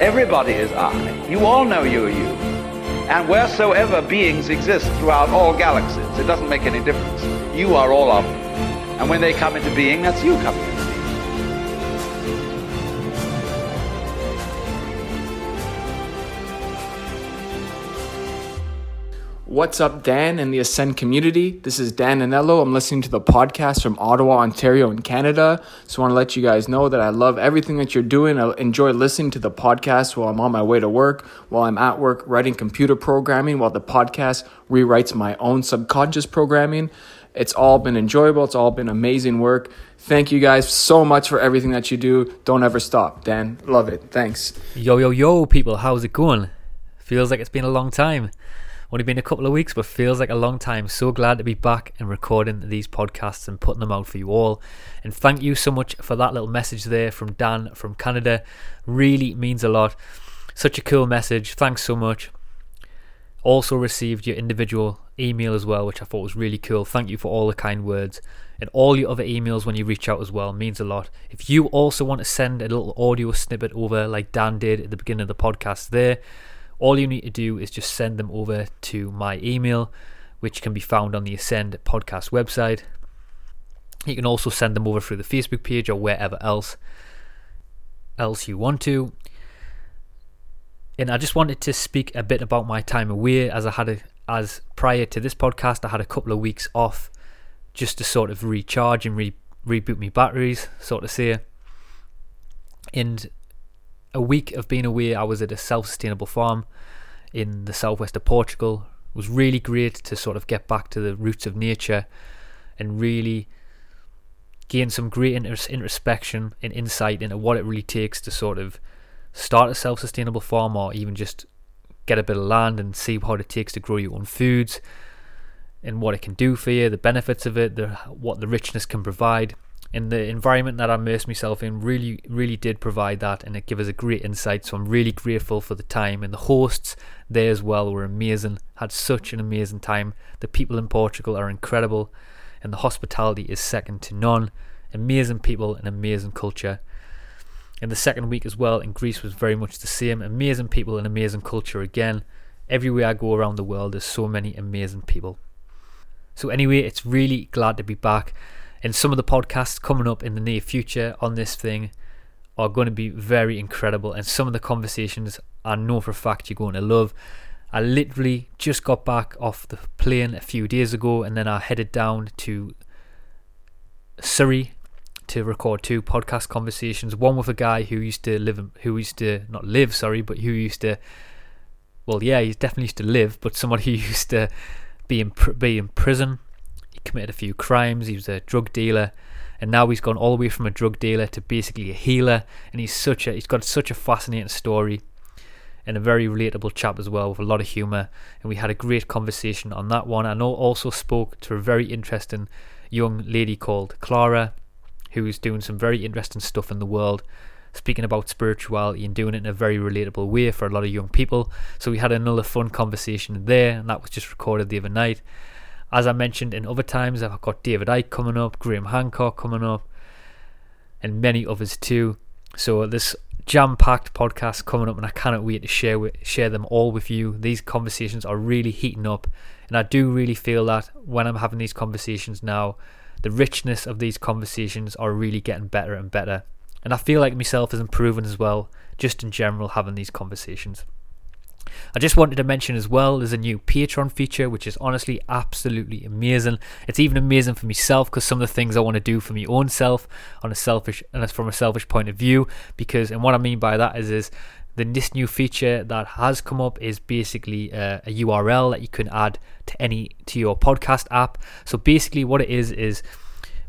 Everybody is I. You all know you are you. And wheresoever beings exist throughout all galaxies, it doesn't make any difference. You are all of them. And when they come into being, that's you coming What's up, Dan and the Ascend community? This is Dan Anello. I'm listening to the podcast from Ottawa, Ontario, in Canada. So I want to let you guys know that I love everything that you're doing. I enjoy listening to the podcast while I'm on my way to work, while I'm at work writing computer programming, while the podcast rewrites my own subconscious programming. It's all been enjoyable. It's all been amazing work. Thank you guys so much for everything that you do. Don't ever stop, Dan. Love it. Thanks. Yo, yo, yo, people, how's it going? Feels like it's been a long time. Only been a couple of weeks, but feels like a long time. So glad to be back and recording these podcasts and putting them out for you all. And thank you so much for that little message there from Dan from Canada. Really means a lot. Such a cool message. Thanks so much. Also received your individual email as well, which I thought was really cool. Thank you for all the kind words and all your other emails when you reach out as well means a lot. If you also want to send a little audio snippet over like Dan did at the beginning of the podcast there, all you need to do is just send them over to my email, which can be found on the Ascend podcast website. You can also send them over through the Facebook page or wherever else else you want to. And I just wanted to speak a bit about my time away as I had a as prior to this podcast I had a couple of weeks off just to sort of recharge and re- reboot my batteries, sort of say. And a week of being away, I was at a self-sustainable farm in the southwest of Portugal. It was really great to sort of get back to the roots of nature and really gain some great introspection and insight into what it really takes to sort of start a self-sustainable farm or even just get a bit of land and see what it takes to grow your own foods and what it can do for you, the benefits of it, the what the richness can provide in the environment that I immersed myself in really really did provide that and it gave us a great insight. So I'm really grateful for the time. And the hosts there as well were amazing had such an amazing time. The people in Portugal are incredible and the hospitality is second to none. Amazing people and amazing culture. In the second week as well in Greece was very much the same. Amazing people and amazing culture again. Everywhere I go around the world there's so many amazing people. So anyway it's really glad to be back and some of the podcasts coming up in the near future on this thing are going to be very incredible. And some of the conversations I know for a fact you're going to love. I literally just got back off the plane a few days ago, and then I headed down to Surrey to record two podcast conversations. One with a guy who used to live, who used to not live, sorry, but who used to, well, yeah, he definitely used to live, but someone who used to be in be in prison committed a few crimes. He was a drug dealer, and now he's gone all the way from a drug dealer to basically a healer. And he's such a he's got such a fascinating story, and a very relatable chap as well with a lot of humour. And we had a great conversation on that one. I know also spoke to a very interesting young lady called Clara, who's doing some very interesting stuff in the world speaking about spirituality and doing it in a very relatable way for a lot of young people. So we had another fun conversation there, and that was just recorded the other night. As I mentioned in other times, I've got David Icke coming up, Graham Hancock coming up, and many others too. So this jam-packed podcast coming up, and I cannot wait to share with, share them all with you. These conversations are really heating up, and I do really feel that when I'm having these conversations now, the richness of these conversations are really getting better and better. And I feel like myself is improving as well, just in general, having these conversations. I just wanted to mention as well there's a new Patreon feature which is honestly absolutely amazing. It's even amazing for myself because some of the things I want to do for my own self on a selfish and from a selfish point of view because and what I mean by that is is the this new feature that has come up is basically uh, a, a URL that you can add to any to your podcast app. So basically what it is is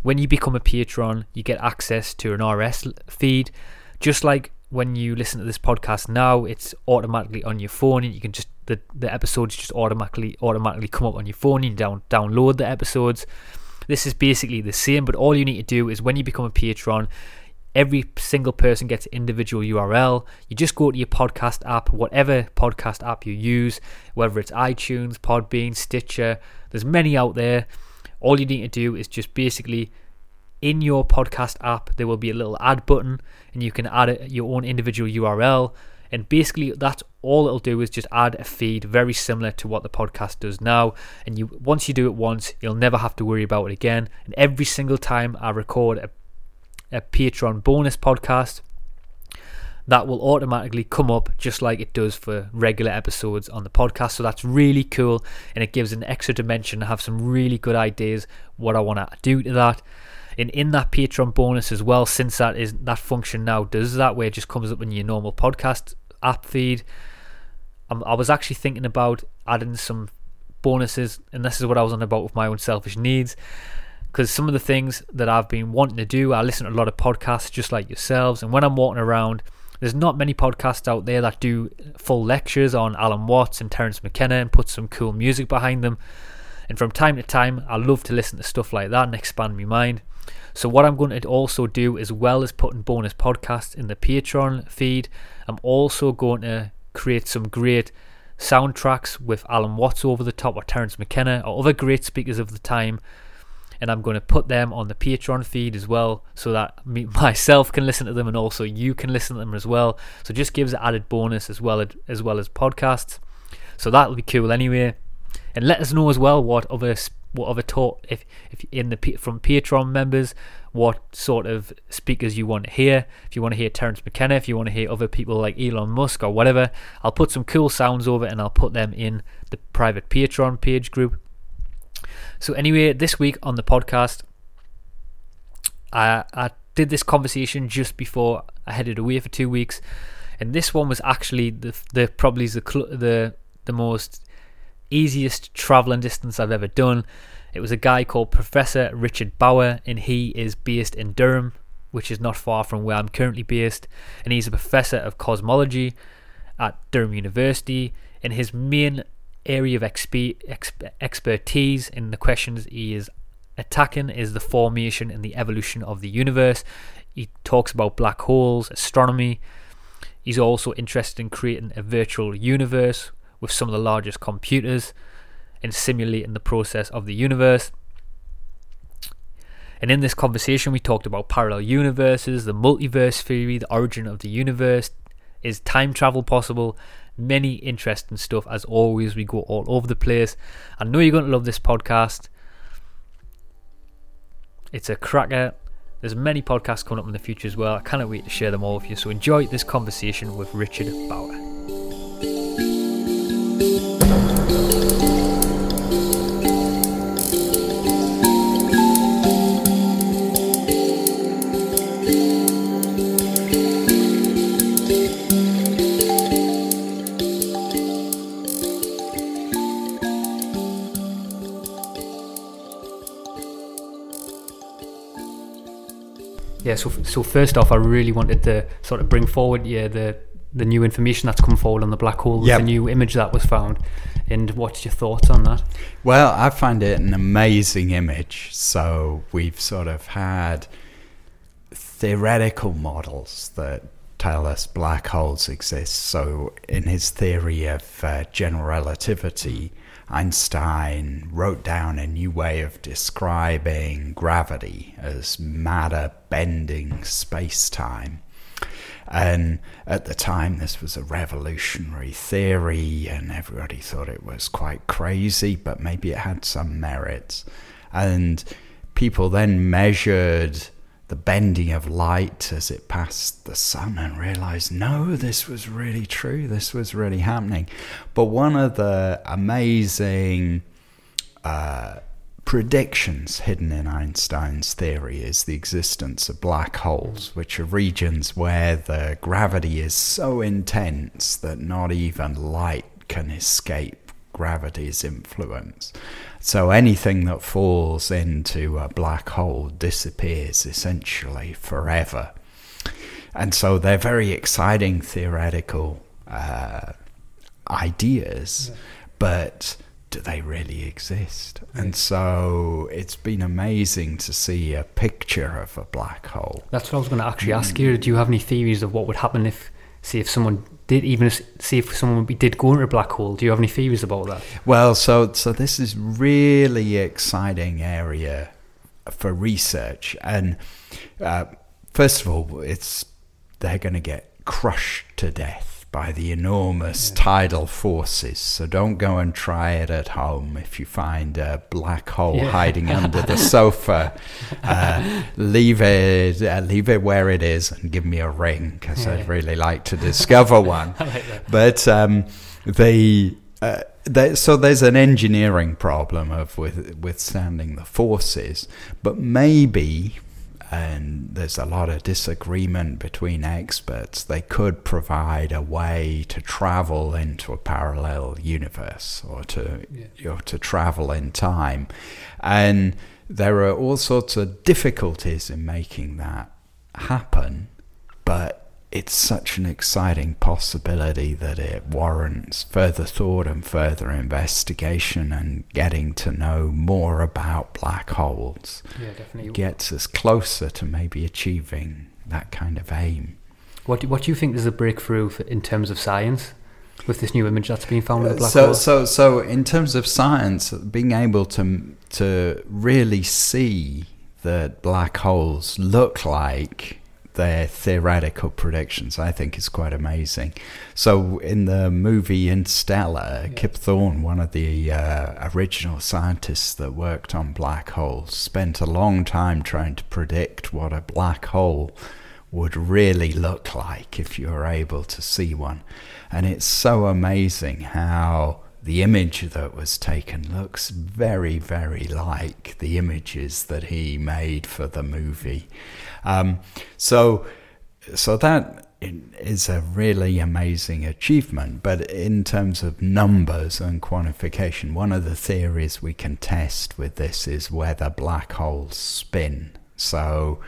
when you become a patron, you get access to an RS feed just like when you listen to this podcast now, it's automatically on your phone, and you can just the the episodes just automatically automatically come up on your phone. You down download the episodes. This is basically the same, but all you need to do is when you become a patron, every single person gets individual URL. You just go to your podcast app, whatever podcast app you use, whether it's iTunes, Podbean, Stitcher. There's many out there. All you need to do is just basically in your podcast app there will be a little add button and you can add your own individual URL and basically that's all it'll do is just add a feed very similar to what the podcast does now and you once you do it once you'll never have to worry about it again and every single time I record a, a Patreon bonus podcast that will automatically come up just like it does for regular episodes on the podcast. So that's really cool and it gives an extra dimension. I have some really good ideas what I want to do to that. And in that Patreon bonus as well, since that is that function now does that where it just comes up in your normal podcast app feed. I'm, I was actually thinking about adding some bonuses, and this is what I was on about with my own selfish needs. Because some of the things that I've been wanting to do, I listen to a lot of podcasts just like yourselves, and when I'm walking around, there's not many podcasts out there that do full lectures on Alan Watts and Terence McKenna and put some cool music behind them. And from time to time, I love to listen to stuff like that and expand my mind. So, what I'm going to also do, as well as putting bonus podcasts in the Patreon feed, I'm also going to create some great soundtracks with Alan Watts over the top or Terence McKenna or other great speakers of the time. And I'm going to put them on the Patreon feed as well so that me, myself can listen to them and also you can listen to them as well. So just gives an added bonus as well as well as podcasts. So that'll be cool anyway. And let us know as well what other what other talk if if in the from Patreon members what sort of speakers you want to hear. If you want to hear Terence McKenna, if you want to hear other people like Elon Musk or whatever, I'll put some cool sounds over and I'll put them in the private Patreon page group. So anyway, this week on the podcast, I I did this conversation just before I headed away for two weeks, and this one was actually the the probably the the the most easiest traveling distance I've ever done. It was a guy called Professor Richard Bower, and he is based in Durham, which is not far from where I'm currently based. And he's a professor of cosmology at Durham University. And his main area of expe- exp- expertise in the questions he is attacking is the formation and the evolution of the universe. He talks about black holes, astronomy. He's also interested in creating a virtual universe with some of the largest computers and simulating the process of the universe. And in this conversation, we talked about parallel universes, the multiverse theory, the origin of the universe. Is time travel possible? Many interesting stuff. As always, we go all over the place. I know you're going to love this podcast. It's a cracker. There's many podcasts coming up in the future as well. I cannot wait to share them all with you. So enjoy this conversation with Richard Bower. Yeah, so so first off, I really wanted to sort of bring forward yeah the the new information that's come forward on the black hole, yep. the new image that was found, and what's your thoughts on that? Well, I find it an amazing image. So we've sort of had theoretical models that tell us black holes exist. So in his theory of uh, general relativity, Einstein wrote down a new way of describing gravity as matter bending space time. And at the time, this was a revolutionary theory, and everybody thought it was quite crazy, but maybe it had some merits. And people then measured the bending of light as it passed the sun and realized no, this was really true, this was really happening. But one of the amazing uh, predictions hidden in Einstein's theory is the existence of black holes, which are regions where the gravity is so intense that not even light can escape gravity's influence. So anything that falls into a black hole disappears essentially forever. and so they're very exciting theoretical uh, ideas, but do they really exist? And so it's been amazing to see a picture of a black hole. That's what I was going to actually ask you. Do you have any theories of what would happen if, say, if someone did even if, see if someone did go into a black hole? Do you have any theories about that? Well, so so this is really exciting area for research, and uh, first of all, it's they're going to get crushed to death by the enormous tidal forces. So don't go and try it at home. If you find a black hole Yeah. hiding under the sofa, uh, leave it uh, leave it where it is and give me a ring because Yeah. I'd really like to discover one. Like. But um, they. Uh, so there's an engineering problem of with, withstanding the forces, but maybe, and there's a lot of disagreement between experts, they could provide a way to travel into a parallel universe or to Yeah. or to travel in time, and there are all sorts of difficulties in making that happen, but it's such an exciting possibility that it warrants further thought and further investigation and getting to know more about black holes Yeah, definitely. gets us closer to maybe achieving that kind of aim. What do, what do you think is a breakthrough in terms of science with this new image that's been found with the uh, black so, hole? so, so in terms of science, being able to to really see that black holes look like their theoretical predictions, I think is quite amazing. So, in the movie Interstellar, Kip Thorne, one of the uh, original scientists that worked on black holes, spent a long time trying to predict what a black hole would really look like if you were able to see one. And it's so amazing how the image that was taken looks very, very like the images that he made for the movie. Um, so, so that is a really amazing achievement. But in terms of numbers and quantification, one of the theories we can test with this is whether black holes spin. So,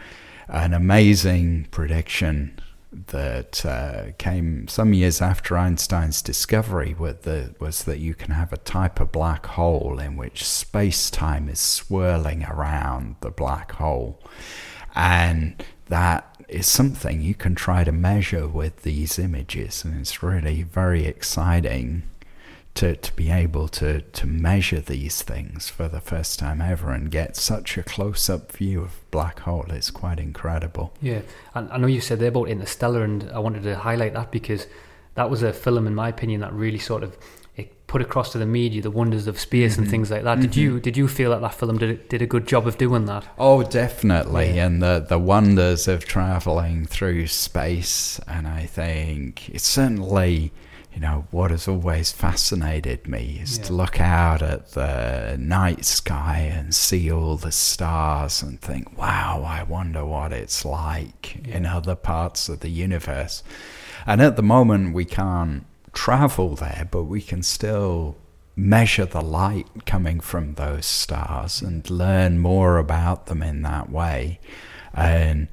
an amazing prediction that uh, came some years after Einstein's discovery the, was that you can have a type of black hole in which space time is swirling around the black hole. And that is something you can try to measure with these images. And it's really very exciting to, to be able to, to measure these things for the first time ever and get such a close up view of black hole is quite incredible. Yeah, and I know you said there about Interstellar, and I wanted to highlight that because that was a film, in my opinion, that really sort of it put across to the media the wonders of space and mm-hmm. things like that. Did mm-hmm. you did you feel that that film did did a good job of doing that? Oh, definitely. Yeah. And the, the wonders of traveling through space. And I think it's certainly, you know, what has always fascinated me is to look out at the night sky and see all the stars and think, wow, I wonder what it's like in other parts of the universe. And at the moment, we can't travel there, but we can still measure the light coming from those stars and learn more about them in that way and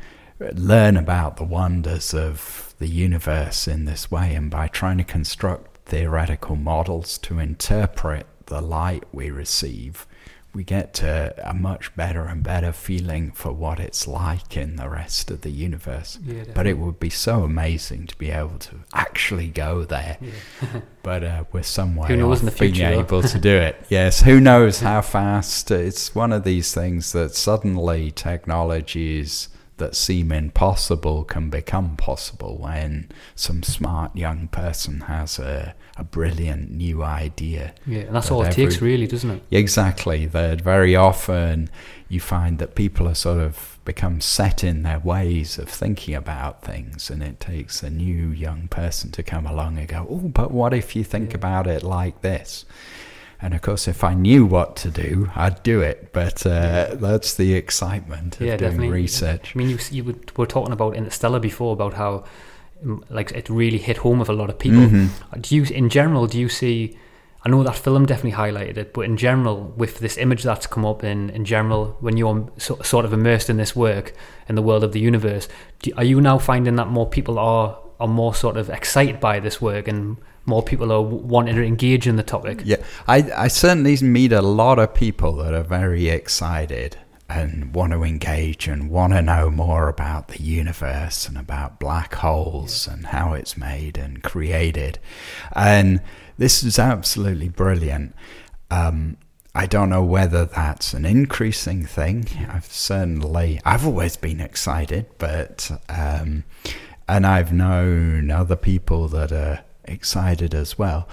learn about the wonders of the universe in this way and by trying to construct theoretical models to interpret the light we receive we get to a much better and better feeling for what it's like in the rest of the universe Yeah, but it would be so amazing to be able to actually go there Yeah. but uh, we're some way Who knows off in the being able to do it. Yes, who knows how fast? It's one of these things that suddenly technologies that seem impossible can become possible when some smart young person has a, a brilliant new idea. Yeah, and that's But all it takes, really, doesn't it? Exactly. That very often you find that people are sort of become set in their ways of thinking about things, and it takes a new young person to come along and go, "Oh, but what if you think Yeah. about it like this?" And of course, if I knew what to do, I'd do it. But uh, that's the excitement of yeah, doing definitely. research. I mean, you, you were- were talking about Interstellar before about how um, like it really hit home with a lot of people. Mhm. Do you, in general, do you see? I I know that film definitely highlighted it, but in general, with this image that's come up in in general, when you're so, sort of immersed in this work in the world of the universe, do, are you now finding that more people are are more sort of excited by this work and more people are wanting to engage in the topic? Yeah, I, I certainly meet a lot of people that are very excited and want to engage and want to know more about the universe and about black holes and how it's made and created. And this is absolutely brilliant. Um, I don't know whether that's an increasing thing. I've certainly, I've always been excited, but, um, and I've known other people that are excited as well.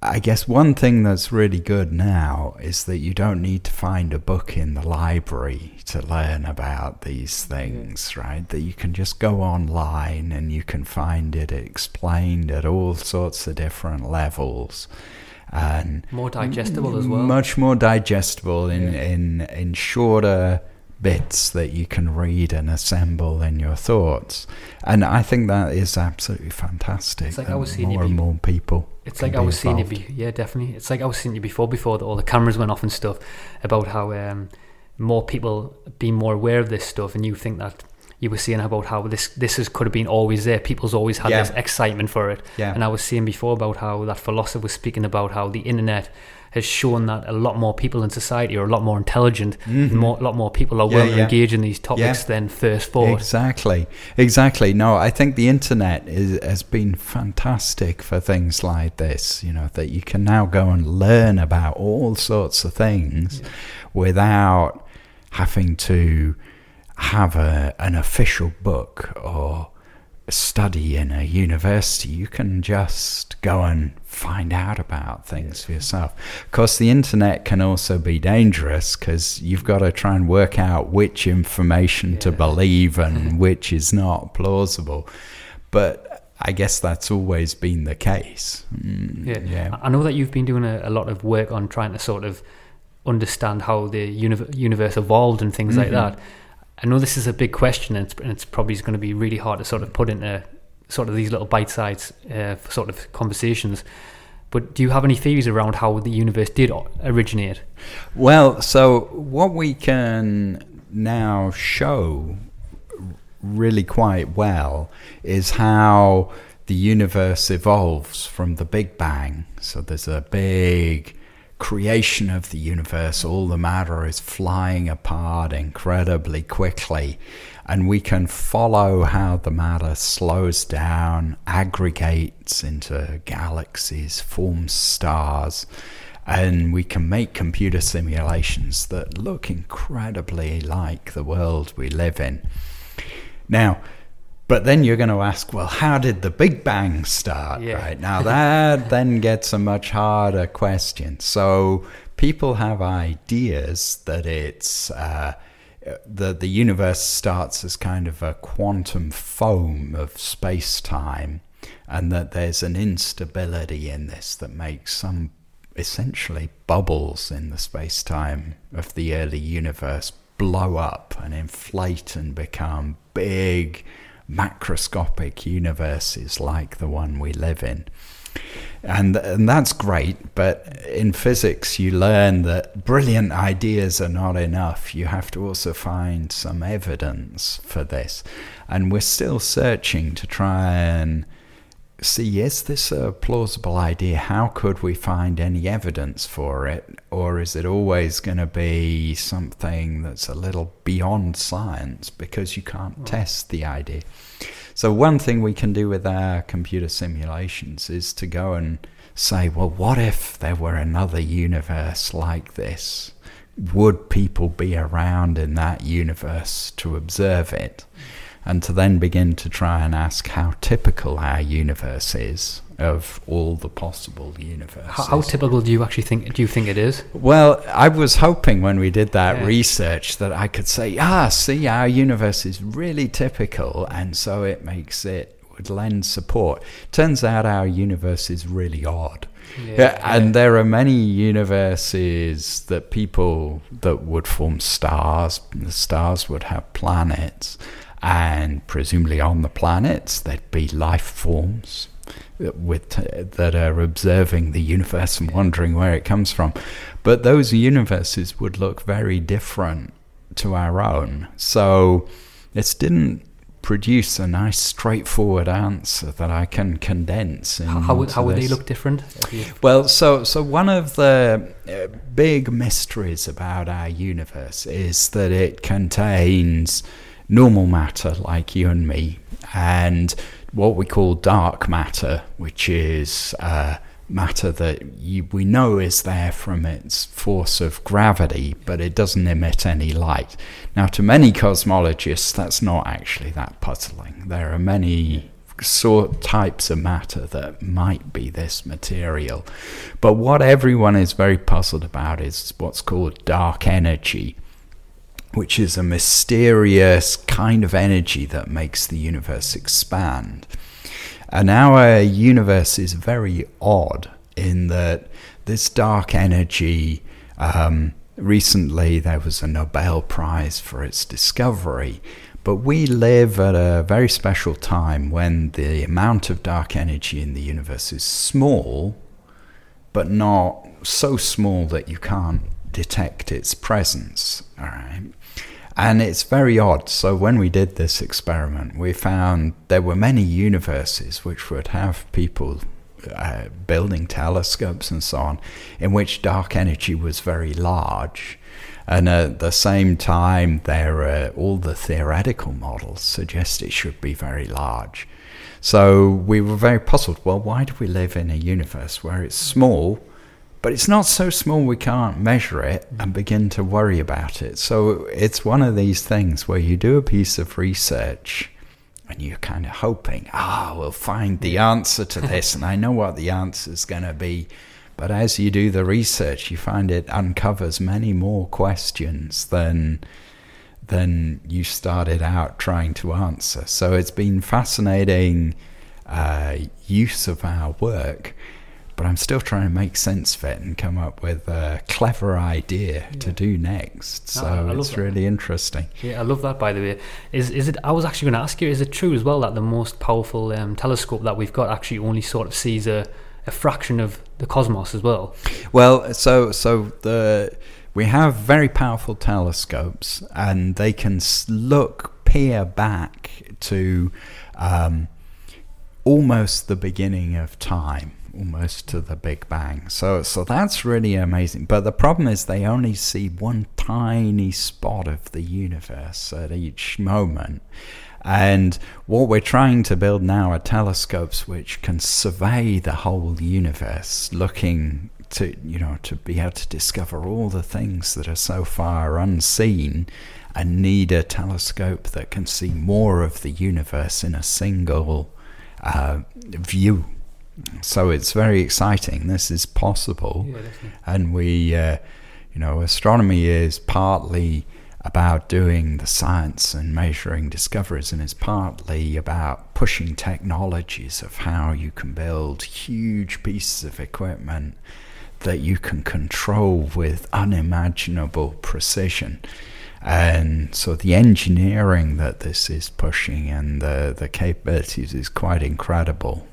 I guess one thing that's really good now is that you don't need to find a book in the library to learn about these things, right? That you can just go online and you can find it explained at all sorts of different levels. And more digestible as well. Much more digestible in, yeah. in, in shorter bits that you can read and assemble in your thoughts. And I think that is absolutely fantastic. It's like I was seeing more you and more people. It's like I was seeing you, be, yeah, definitely. It's like I was seeing you before, before the, all the cameras went off and stuff, about how um, more people being more aware of this stuff, and you think that you were seeing about how this this is could have been always there. People's always had Yeah. this excitement for it. Yeah. And I was seeing before about how that philosopher was speaking about how the internet has shown that a lot more people in society are a lot more intelligent, and more, a lot more people are Mm-hmm. Yeah, willing to engage in these topics Yeah. than first thought. Exactly, exactly. No, I think the internet is, has been fantastic for things like this. You know that you can now go and learn about all sorts of things without having to have a, an official book or study in a university. You can just go and find out about things for yourself. Of course, the internet can also be dangerous because you've got to try and work out which information to believe and which is not plausible. But I guess that's always been the case. Mm, Yeah. yeah. I know that you've been doing a, a lot of work on trying to sort of understand how the univ- universe evolved and things like Mm-hmm. that. I know this is a big question, and it's, and it's probably going to be really hard to sort of put into sort of these little bite-sized uh, sort of conversations. But do you have any theories around how the universe did originate? Well, so what we can now show really quite well is how the universe evolves from the Big Bang. So there's a big creation of the universe, all the matter is flying apart incredibly quickly. And we can follow how the matter slows down, aggregates into galaxies, forms stars, and we can make computer simulations that look incredibly like the world we live in. Now, but then you're going to ask, well, how did the Big Bang start? Yeah. Right now, that then gets a much harder question. So people have ideas that it's uh, that the universe starts as kind of a quantum foam of space time, and that there's an instability in this that makes some essentially bubbles in the space time of the early universe blow up and inflate and become big macroscopic universes like the one we live in. And, and that's great, but in physics, you learn that brilliant ideas are not enough. You have to also find some evidence for this. And we're still searching to try and see is this a plausible idea? How could we find any evidence for it? Or is it always going to be something that's a little beyond science because you can't hmm. test the idea? So, one thing we can do with our computer simulations is to go and say, well, what if there were another universe like this? Would people be around in that universe to observe it? And to then begin to try and ask how typical our universe is of all the possible universes. How, how typical do you actually think? Do you think it is? Well, I was hoping when we did that Yeah. research that I could say, ah, see, our universe is really typical, and so it makes it would lend support. Turns out our universe is really odd. Yeah, and there are many universes that people that would form stars. The stars would have planets, and presumably on the planets there'd be life forms. with that are observing the universe and wondering where it comes from. But those universes would look very different to our own. So this didn't produce a nice straightforward answer that I can condense. How, how, would, how would they look different? Well, so so one of the uh, big mysteries about our universe is that it contains normal matter like you and me, and what we call dark matter, which is uh, matter that you, we know is there from its force of gravity, but it doesn't emit any light. Now, to many cosmologists, that's not actually that puzzling. There are many sort types of matter that might be this material. But what everyone is very puzzled about is what's called dark energy, which is a mysterious kind of energy that makes the universe expand. And our universe is very odd in that this dark energy. Um, recently, there was a Nobel Prize for its discovery, but we live at a very special time when the amount of dark energy in the universe is small, but not so small that you can't detect its presence. All right. And it's very odd. So, when we did this experiment, we found there were many universes which would have people uh, building telescopes and so on, in which dark energy was very large. And at the same time, there all the theoretical models suggest it should be very large. So we were very puzzled. Well, why do we live in a universe where it's small but it's not so small we can't measure it and begin to worry about it. So it's one of these things where you do a piece of research and you're kind of hoping, ah, oh, we'll find the answer to this, and I know what the answer is going to be. But as you do the research, you find it uncovers many more questions than than you started out trying to answer. So it's been fascinating uh, use of our work but I'm still trying to make sense of it and come up with a clever idea yeah. to do next. So no, it's that. really interesting. Yeah, I love that. By the way, is is it? I was actually going to ask you: Is it true as well that the most powerful um, telescope that we've got actually only sort of sees a, a fraction of the cosmos as well? Well, so so the we have very powerful telescopes, and they can look peer back to um, almost the beginning of time almost to the Big Bang. So, so that's really amazing. But the problem is they only see one tiny spot of the universe at each moment. And what we're trying to build now are telescopes which can survey the whole universe, looking to you know to be able to discover all the things that are so far unseen, and need a telescope that can see more of the universe in a single uh, view so it's very exciting. This is possible, yeah, and we, uh, you know, astronomy is partly about doing the science and measuring discoveries, and it's partly about pushing technologies of how you can build huge pieces of equipment that you can control with unimaginable precision. And so the engineering that this is pushing and the, the capabilities is quite incredible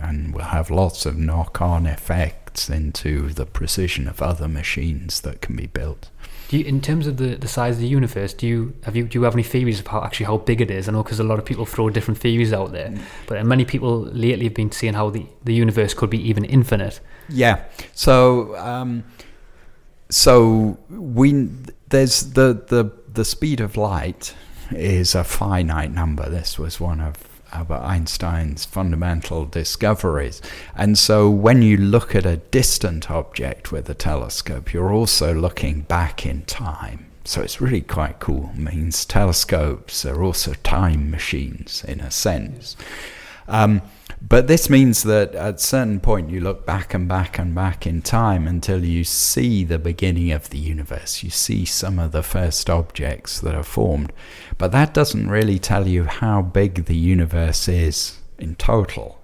and will have lots of knock on effects into the precision of other machines that can be built. You, in terms of the, the size of the universe, do you have you do you have any theories of how actually how big it is? I know because a lot of people throw different theories out there, mm. but many people lately have been seeing how the, the universe could be even infinite. Yeah. So um, so we there's the the the speed of light is a finite number. This was one of Albert Einstein's fundamental discoveries. And so when you look at a distant object with a telescope, you're also looking back in time. So it's really quite cool. It means telescopes are also time machines in a sense. Um, but this means that at a certain point you look back and back and back in time until you see the beginning of the universe. You see some of the first objects that are formed. But that doesn't really tell you how big the universe is in total.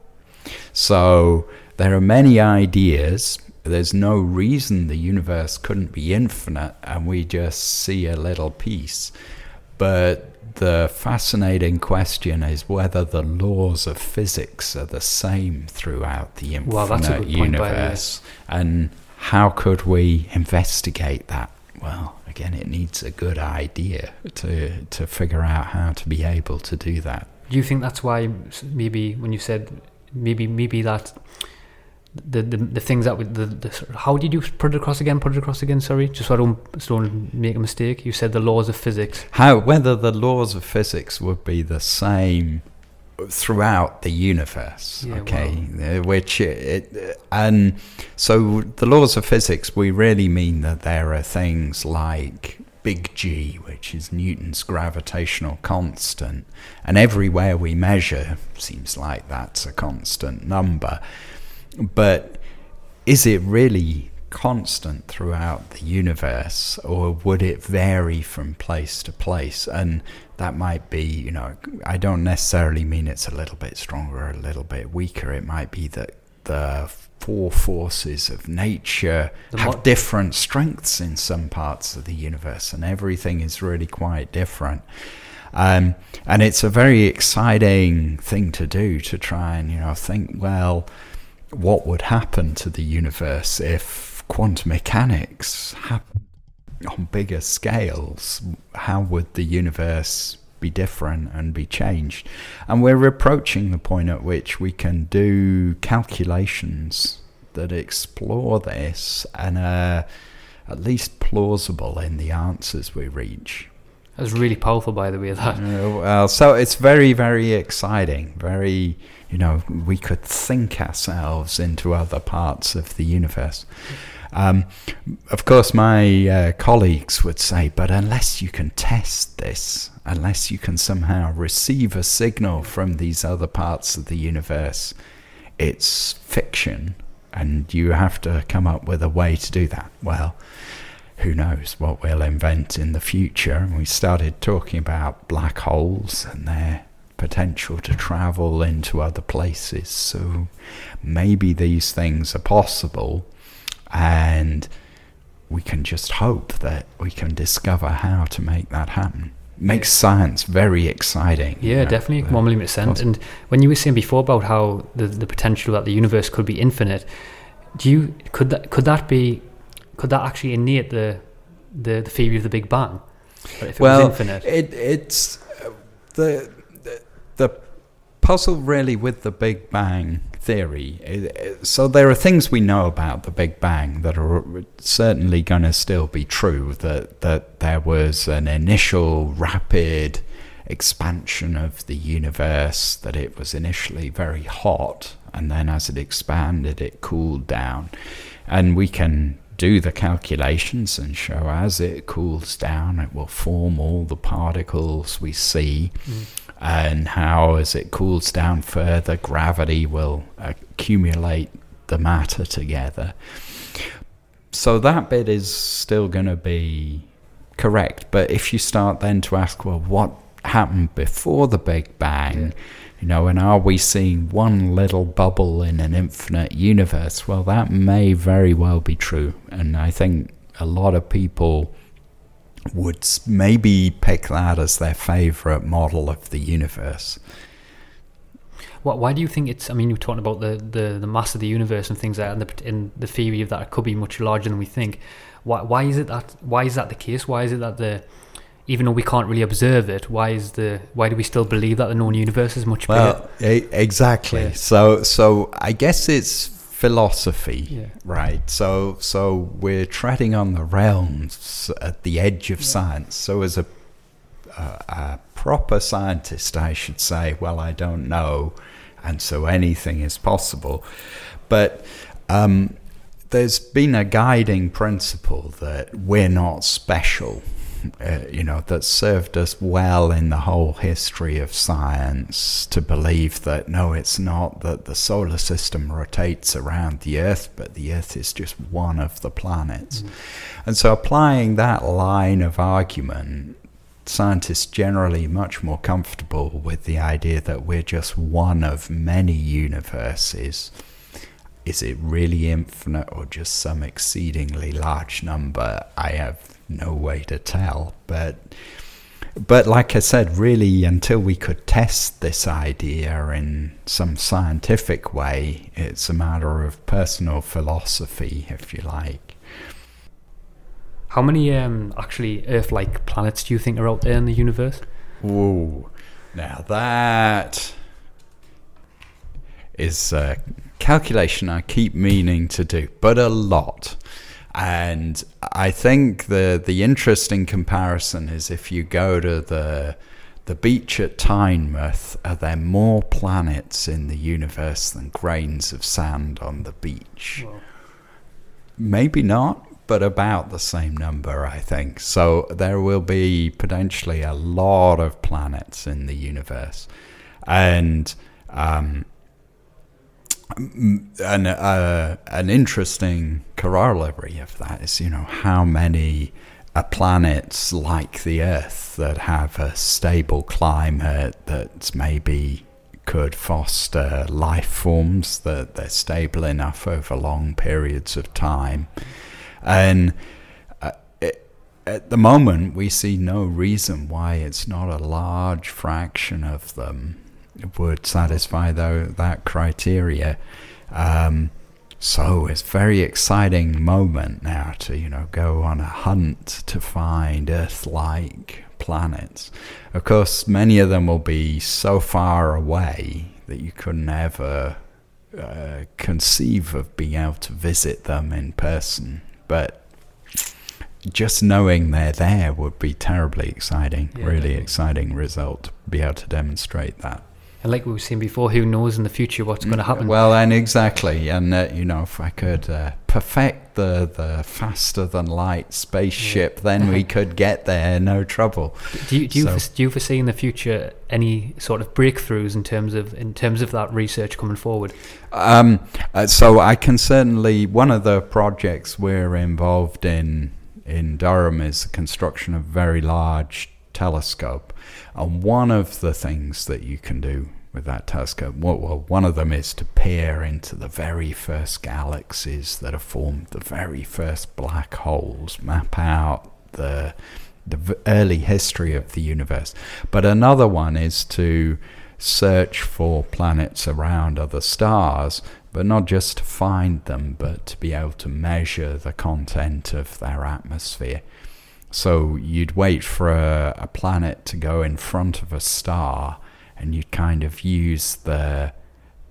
So there are many ideas. There's no reason the universe couldn't be infinite and we just see a little piece. but the fascinating question is whether the laws of physics are the same throughout the infinite Well, good point, by the way. universe. And how could we investigate that? Well, again, it needs a good idea to to figure out how to be able to do that. Do you think that's why maybe when you said maybe maybe that the the, the things that would the, the how did you put it across again? Put it across again. Sorry, just so I don't so don't make a mistake. You said the laws of physics. How whether the laws of physics would be the same throughout the universe, Yeah, okay? Uh, Which it, it and so the laws of physics we really mean that there are things like big G, which is Newton's gravitational constant, and everywhere we measure seems like that's a constant number. But is it really constant throughout the universe or would it vary from place to place? And that might be you know i don't necessarily mean it's a little bit stronger or a little bit weaker. It might be that the four forces of nature The have mo- different strengths in some parts of the universe and everything is really quite different. Um, and it's a very exciting thing to do to try and you know think well what would happen to the universe if quantum mechanics happened on bigger scales? How would the universe be different and be changed? And we're approaching the point at which we can do calculations that explore this and are at least plausible in the answers we reach. That was really powerful, by the way. That Uh, well, so it's very, very exciting. Very, you know, we could think ourselves into other parts of the universe. Um, of course, my uh, colleagues would say, but unless you can test this, unless you can somehow receive a signal from these other parts of the universe, it's fiction, and you have to come up with a way to do that. Well, who knows what we'll invent in the future. And we started talking about black holes and their potential to travel into other places. So maybe these things are possible, and we can just hope that we can discover how to make that happen. Makes science very exciting. you Yeah, know, definitely, one million percent. And when you were saying before about how the the potential that the universe could be infinite, do you could that could that be could that actually innate the the, the theory of the Big Bang? If it well, was infinite, It, it's uh, the, the puzzle really with the Big Bang theory. i- i- So there are things we know about the Big Bang that are certainly going to still be true. That that there was an initial rapid expansion of the universe. That it was initially very hot, and then as it expanded, it cooled down, and we can do the calculations and show as it cools down, it will form all the particles we see, mm. And how as it cools down further, gravity will accumulate the matter together. So that bit is still going to be correct, but if you start then to ask, well, what happened before the Big Bang? You know, and are we seeing one little bubble in an infinite universe? Well, that may very well be true. And I think a lot of people would maybe pick that as their favorite model of the universe. Why, why do you think it's? I mean, you were talking about the, the, the mass of the universe and things like that, and the, and the theory of that it could be much larger than we think. Why, why is it that? Why is that the case? Why is it that the even though we can't really observe it, why is the why do we still believe that the known universe is much Well, e- exactly. Yeah. So, so I guess it's philosophy, Yeah. right? So, so we're treading on the realms at the edge of science. So, as a, a, a proper scientist, I should say, well, I don't know, and so anything is possible. But um, there's been a guiding principle that we're not special uh, you know, that served us well in the whole history of science to believe that no, it's not that the solar system rotates around the Earth, but the Earth is just one of the planets. And so applying that line of argument, scientists generally much more comfortable with the idea that we're just one of many universes. Is it really infinite or just some exceedingly large number? I have no way to tell, but but like I said, really, until we could test this idea in some scientific way, it's a matter of personal philosophy, if you like. How many um, actually Earth-like planets do you think are out there in the universe? Ooh, now that is a calculation I keep meaning to do, but a lot. And I think the the interesting comparison is if you go to the the beach at Tynemouth, are there more planets in the universe than grains of sand on the beach? Maybe not, but about the same number, I think. So there will be potentially a lot of planets in the universe. And um, an uh, an interesting corollary of that is, you know, how many uh, planets like the Earth that have a stable climate that maybe could foster life forms that they're stable enough over long periods of time, and uh, at the moment we see no reason why it's not a large fraction of them would satisfy though that criteria. Um, so it's a very exciting moment now to you know go on a hunt to find Earth-like planets. Of course, many of them will be so far away that you couldn't ever uh, conceive of being able to visit them in person, but just knowing they're there would be terribly exciting, Yeah, really definitely. exciting result to be able to demonstrate that. And like we were saying before, who knows in the future what's going to happen? Well, and exactly, and uh, you know, if I could uh, perfect the the faster than light spaceship, then we could get there no trouble. do you do you, so- foresee, do you foresee in the future any sort of breakthroughs in terms of in terms of that research coming forward? Um, uh, so I can certainly one of the projects we're involved in in Durham is the construction of very large telescope, and one of the things that you can do with that telescope, well, well, one of them is to peer into the very first galaxies that have formed, the very first black holes, map out the the early history of the universe. But another one is to search for planets around other stars, but not just to find them, but to be able to measure the content of their atmosphere. So you'd wait for a, a planet to go in front of a star, and you'd kind of use the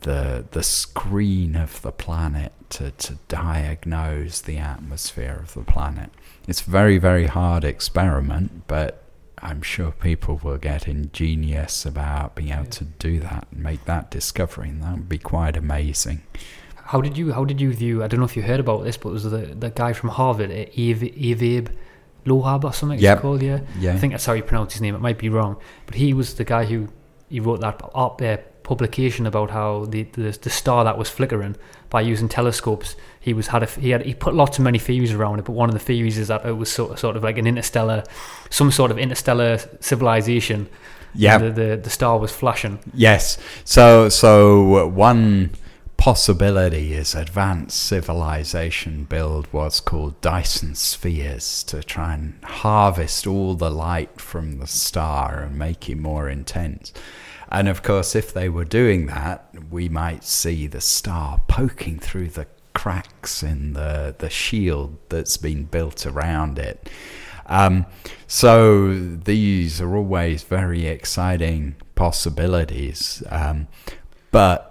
the the screen of the planet to, to diagnose the atmosphere of the planet. It's a very, very hard experiment, but I'm sure people will get ingenious about being able to do that and make that discovery, and that would be quite amazing. How did you how did you view? I don't know if you heard about this, but it was the the guy from Harvard, uh, Ev- Evabe Lohab or something. Yep. It's called yeah. Yeah. I think that's how you pronounce his name. It might be wrong, but he was the guy who he wrote that up uh, publication about how the, the the star that was flickering by using telescopes. He was had a, he had he put lots of many theories around it, but one of the theories is that it was sort of, sort of like an interstellar, some sort of interstellar civilization. Yeah. the, the the star was flashing. Yes. So, so one possibility is advanced civilization build what's called Dyson spheres to try and harvest all the light from the star and make it more intense. And of course, if they were doing that, we might see the star poking through the cracks in the, the shield that's been built around it. Um, so these are always very exciting possibilities. Um, but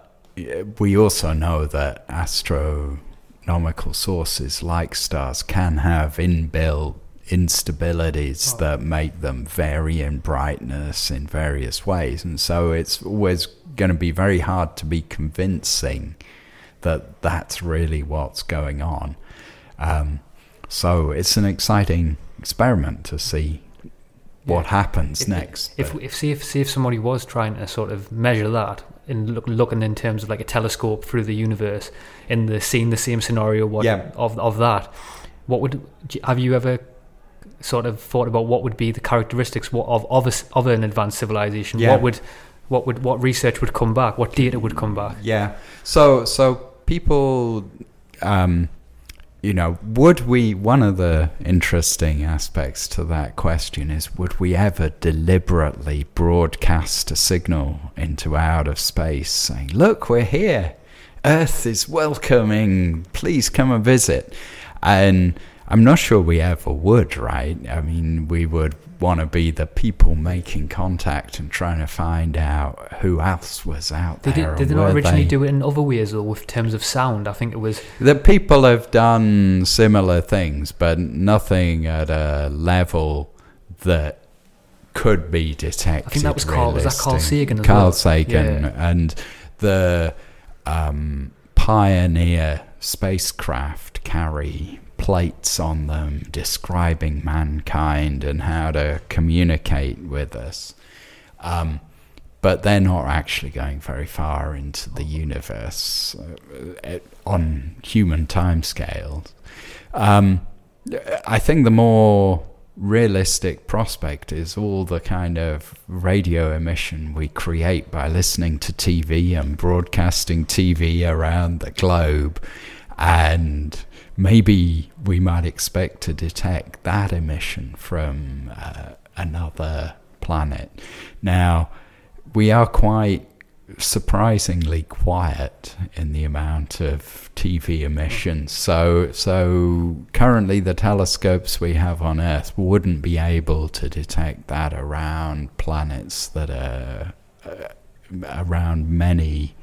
we also know that astronomical sources like stars can have inbuilt instabilities that make them vary in brightness in various ways. And so it's always going to be very hard to be convincing that that's really what's going on. Um, so it's an exciting experiment to see what happens If- next. If, but- if see if see if somebody was trying to sort of measure that in look, looking in terms of like a telescope through the universe in the seeing the same scenario what Yeah. of of that, what would have you ever sort of thought about what would be the characteristics of of, a of an advanced civilization? Yeah. What would what would what research would come back? What data would come back? Yeah. So so people um, you know, would we, one of the interesting aspects to that question is would we ever deliberately broadcast a signal into outer space saying, look, we're here, Earth is welcoming, please come and visit? And I'm not sure we ever would, right? I mean, we would want to be the people making contact and trying to find out who else was out Did, there. it, did they not originally they- do it in other ways, or with terms of sound? I think it was. The people have done similar things, but nothing at a level that could be detected. I think that was Carl- was that Carl. Sagan Carl well? Sagan Yeah. and the um, Pioneer spacecraft carry plates on them describing mankind and how to communicate with us. Um, but they're not actually going very far into the universe uh, uh, on human timescales. Um, I think the more realistic prospect is all the kind of radio emission we create by listening to TV and broadcasting TV around the globe. And maybe we might expect to detect that emission from uh, another planet. Now, we are quite surprisingly quiet in the amount of TV emissions. So, so currently the telescopes we have on Earth wouldn't be able to detect that around planets that are uh, around many.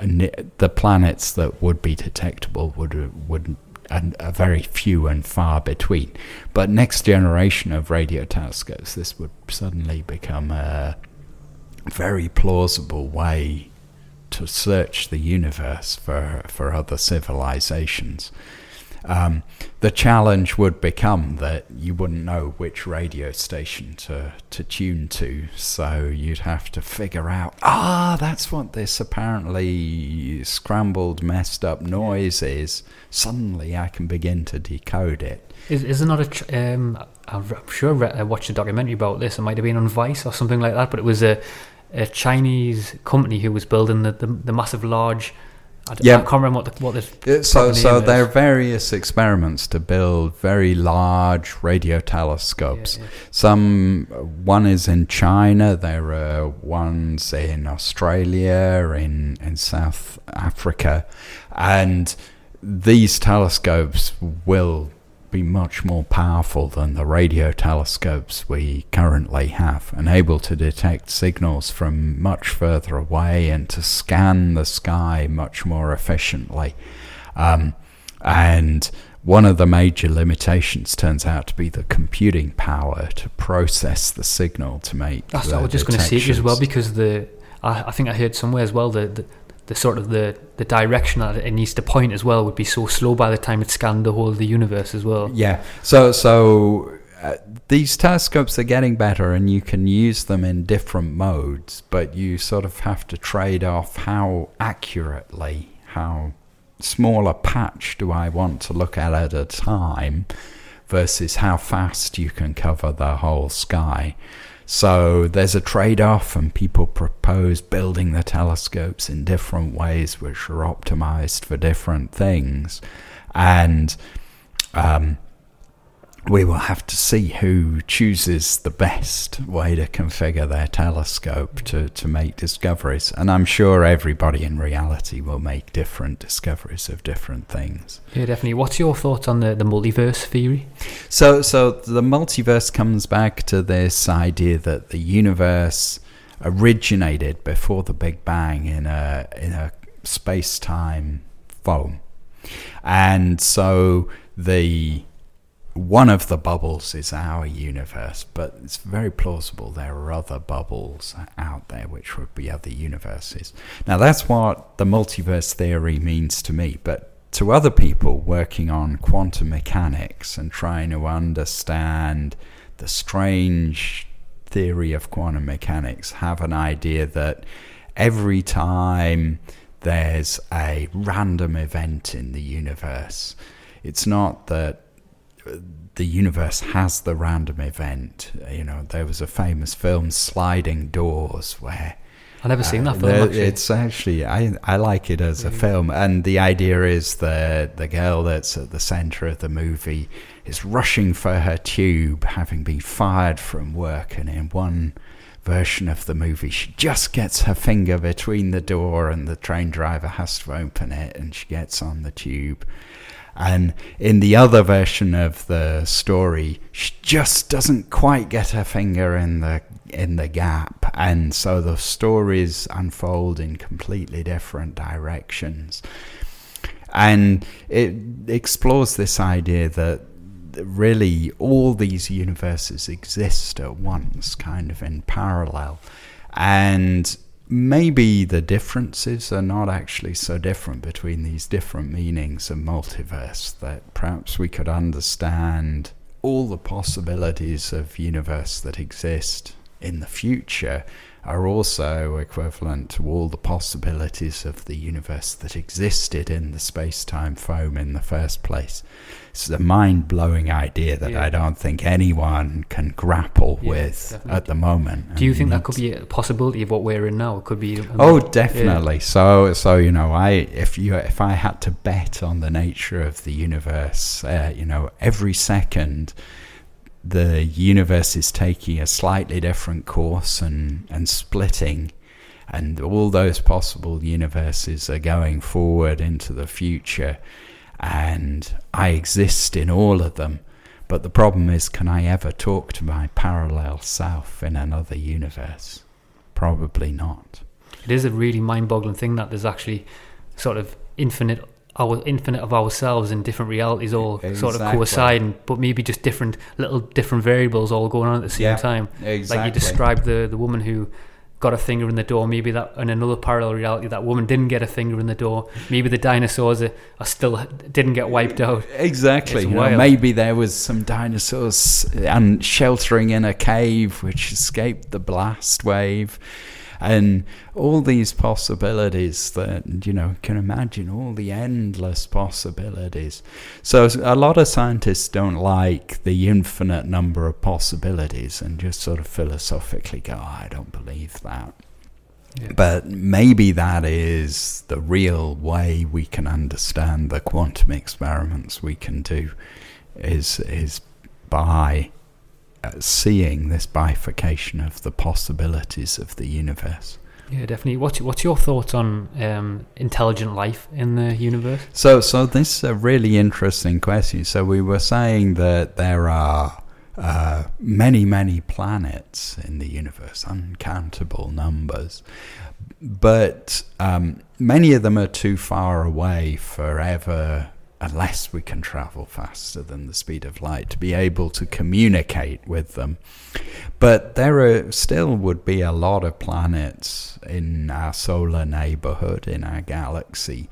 The planets that would be detectable would would and very few and far between. But next generation of radio telescopes, this would suddenly become a very plausible way to search the universe for, for other civilizations. Um, the challenge would become that you wouldn't know which radio station to, to tune to, so you'd have to figure out, ah, that's what this apparently scrambled, messed up noise is. Suddenly I can begin to decode it. Is, is there not a. Ch- um, I'm sure I I watched a documentary about this. It might have been on Vice or something like that, but it was a, a Chinese company who was building the, the, the massive large. I, Yeah. I can't remember what the, what the Uh, So, so there are various experiments to build very large radio telescopes. Yeah, yeah. Some, one is in China. There are ones in Australia, in in South Africa, and these telescopes will be much more powerful than the radio telescopes we currently have and able to detect signals from much further away and to scan the sky much more efficiently. Um, and one of the major limitations turns out to be the computing power to process the signal to make. That's what I was just going to say as well because the I, I think I heard somewhere as well that, the the sort of the the direction that it needs to point as well would be so slow by the time it scanned the whole of the universe as well. Yeah. So so uh, these telescopes are getting better, and you can use them in different modes, but you sort of have to trade off how accurately, how small a patch do I want to look at at a time, versus how fast you can cover the whole sky. So there's a trade off, and people propose building the telescopes in different ways, which are optimized for different things. And um, we will have to see who chooses the best way to configure their telescope to, to make discoveries. And I'm sure everybody in reality will make different discoveries of different things. Yeah, definitely. What's your thoughts on the, the multiverse theory? So, so the multiverse comes back to this idea that the universe originated before the Big Bang in a in a space time foam, and so the one of the bubbles is our universe, but it's very plausible there are other bubbles out there which would be other universes. Now, that's what the multiverse theory means to me, but to other people working on quantum mechanics and trying to understand the strange theory of quantum mechanics, have an idea that every time there's a random event in the universe, it's not that the universe has the random event. You know, there was a famous film, Sliding Doors, where I've never seen that uh, film. There- Actually. It's actually I I like it as a mm. film, and the idea is that the girl that's at the center of the movie is rushing for her tube, having been fired from work, and in one version of the movie, she just gets her finger between the door, and the train driver has to open it, and she gets on the tube. And in the other version of the story, she just doesn't quite get her finger in the in the gap, and so the stories unfold in completely different directions. And it explores this idea that really all these universes exist at once, kind of in parallel, and maybe the differences are not actually so different between these different meanings of multiverse that perhaps we could understand all the possibilities of universe that exist in the future are also equivalent to all the possibilities of the universe that existed in the space-time foam in the first place. It's a mind-blowing idea that Yeah. I don't think anyone can grapple Yeah, with definitely. at the moment. Do you think that could be a possibility of what we're in now? It could be. Oh, definitely. So, so you know, I if you if I had to bet on the nature of the universe, uh, you know, every second the universe is taking a slightly different course and and splitting, and all those possible universes are going forward into the future, and I exist in all of them. But the problem is, can I ever talk to my parallel self in another universe? Probably not. It is a really mind-boggling thing that there's actually sort of infinite our infinite of ourselves in different realities all sort of Exactly. coinciding, but maybe just different little different variables all going on at the same Yeah, time. Like you exactly. described the the woman who got a finger in the door. Maybe that in another parallel reality, that woman didn't get a finger in the door. Maybe the dinosaurs are, are still didn't get wiped out. Exactly. You know, maybe there was some dinosaurs and sheltering in a cave which escaped the blast wave. And all these possibilities that, you know, can imagine all the endless possibilities. So a lot of scientists don't like the infinite number of possibilities and just sort of philosophically go, "Oh, I don't believe that. But maybe that is the real way we can understand the quantum experiments we can do is is by seeing this bifurcation of the possibilities of the universe. Yeah, definitely. What's what's your thoughts on um, intelligent life in the universe? So, so this is a really interesting question. So we were saying that there are uh, many, many planets in the universe, uncountable numbers, but um, many of them are too far away forever. Unless we can travel faster than the speed of light to be able to communicate with them. But there are, still would be a lot of planets in our solar neighborhood, in our galaxy.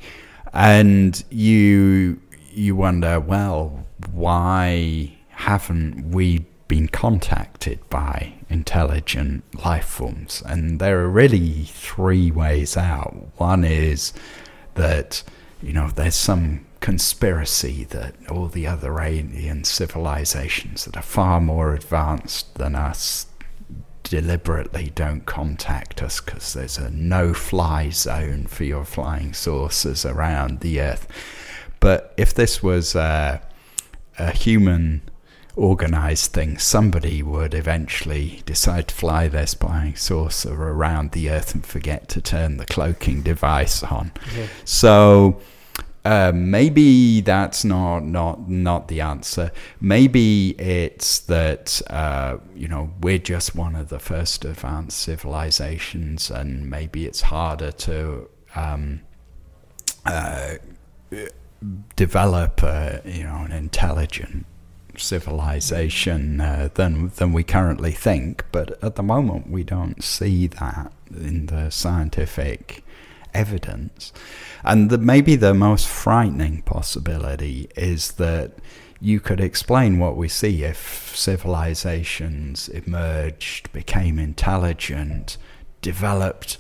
And you you wonder, well, why haven't we been contacted by intelligent life forms? And there are really three ways out. One is that, you know, there's some conspiracy that all the other alien civilizations that are far more advanced than us deliberately don't contact us because there's a no fly zone for your flying saucers around the earth. But if this was a, a human organized thing, somebody would eventually decide to fly their flying saucer around the earth and forget to turn the cloaking device on. So uh, maybe that's not not not the answer. Maybe it's that uh, you know we're just one of the first advanced civilizations, and maybe it's harder to um, uh, develop a, you know an intelligent civilization uh, than than we currently think. But at the moment, we don't see that in the scientific evidence. And the, maybe the most frightening possibility is that you could explain what we see if civilizations emerged, became intelligent, developed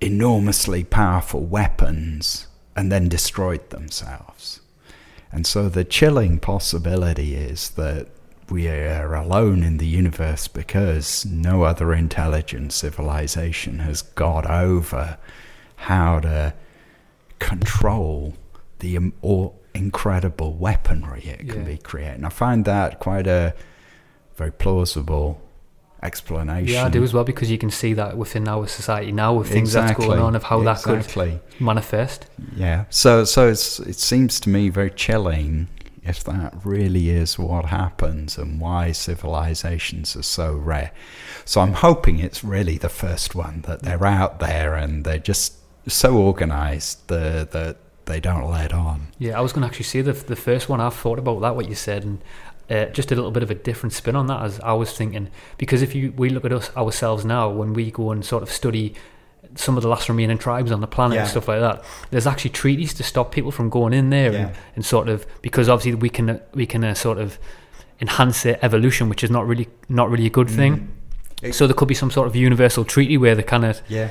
enormously powerful weapons, and then destroyed themselves. And so the chilling possibility is that we are alone in the universe because no other intelligent civilization has got over how to control the or incredible weaponry it can Yeah. be creating. I find that quite a very plausible explanation. Yeah, I do as well because you can see that within our society now with things that's going on of how that could manifest. Yeah. So so it's it seems to me very chilling if that really is what happens and why civilizations are so rare. So I'm hoping it's really the first one that they're out there and they're just so organized that that they don't let on. Yeah, I was going to actually say the the first one. I've thought about that what you said, and uh, just a little bit of a different spin on that. As I was thinking, because if you we look at us ourselves now, when we go and sort of study some of the last remaining tribes on the planet Yeah. and stuff like that, there's actually treaties to stop people from going in there Yeah. and, and sort of because obviously we can we can uh, sort of enhance their evolution, which is not really not really a good thing. It- So there could be some sort of universal treaty where they kind of Yeah.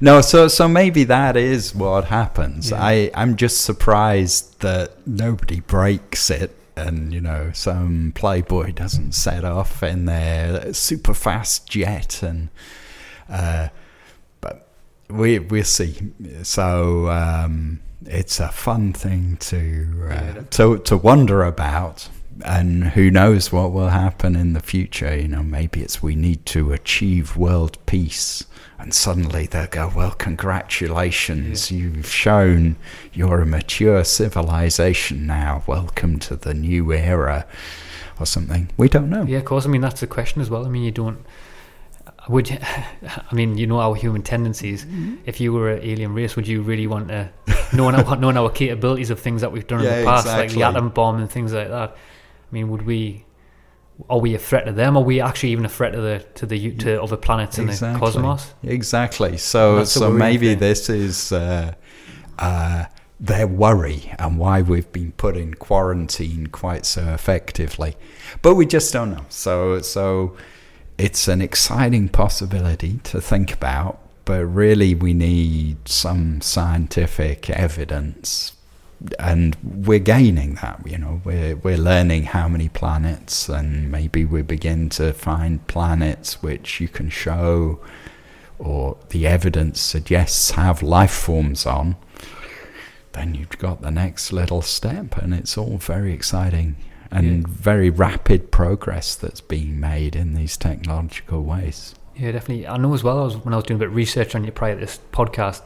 No, so so maybe that is what happens. Yeah. I I'm just surprised that nobody breaks it and you know some playboy doesn't set off in their super fast jet and uh but we we'll see. So um it's a fun thing to uh, to to wonder about and who knows what will happen in the future you know maybe it's we need to achieve world peace and suddenly they'll go well congratulations you've shown you're a mature civilization now welcome to the new era or something we don't know Yeah, of course. I mean, that's the question as well. I mean, you don't. Would you, I mean, you know our human tendencies. Mm-hmm. If you were an alien race, would you really want to knowing our, knowing our capabilities of things that we've done in the past, like the atom bomb and things like that? I mean, would we? Are we a threat to them? Are we actually even a threat to the to the to other planets in the cosmos? Exactly. So, so maybe thing. this is uh, uh, their worry and why we've been put in quarantine quite so effectively, but we just don't know. So, so it's an exciting possibility to think about, but really we need some scientific evidence. And we're gaining that, you know. We're we're learning how many planets, and maybe we begin to find planets which you can show or the evidence suggests have life forms on, then you've got the next little step, and it's all very exciting and very rapid progress that's being made in these technological ways. Yeah, definitely. I know as well. I was, when I was doing a bit of research on you prior to this podcast,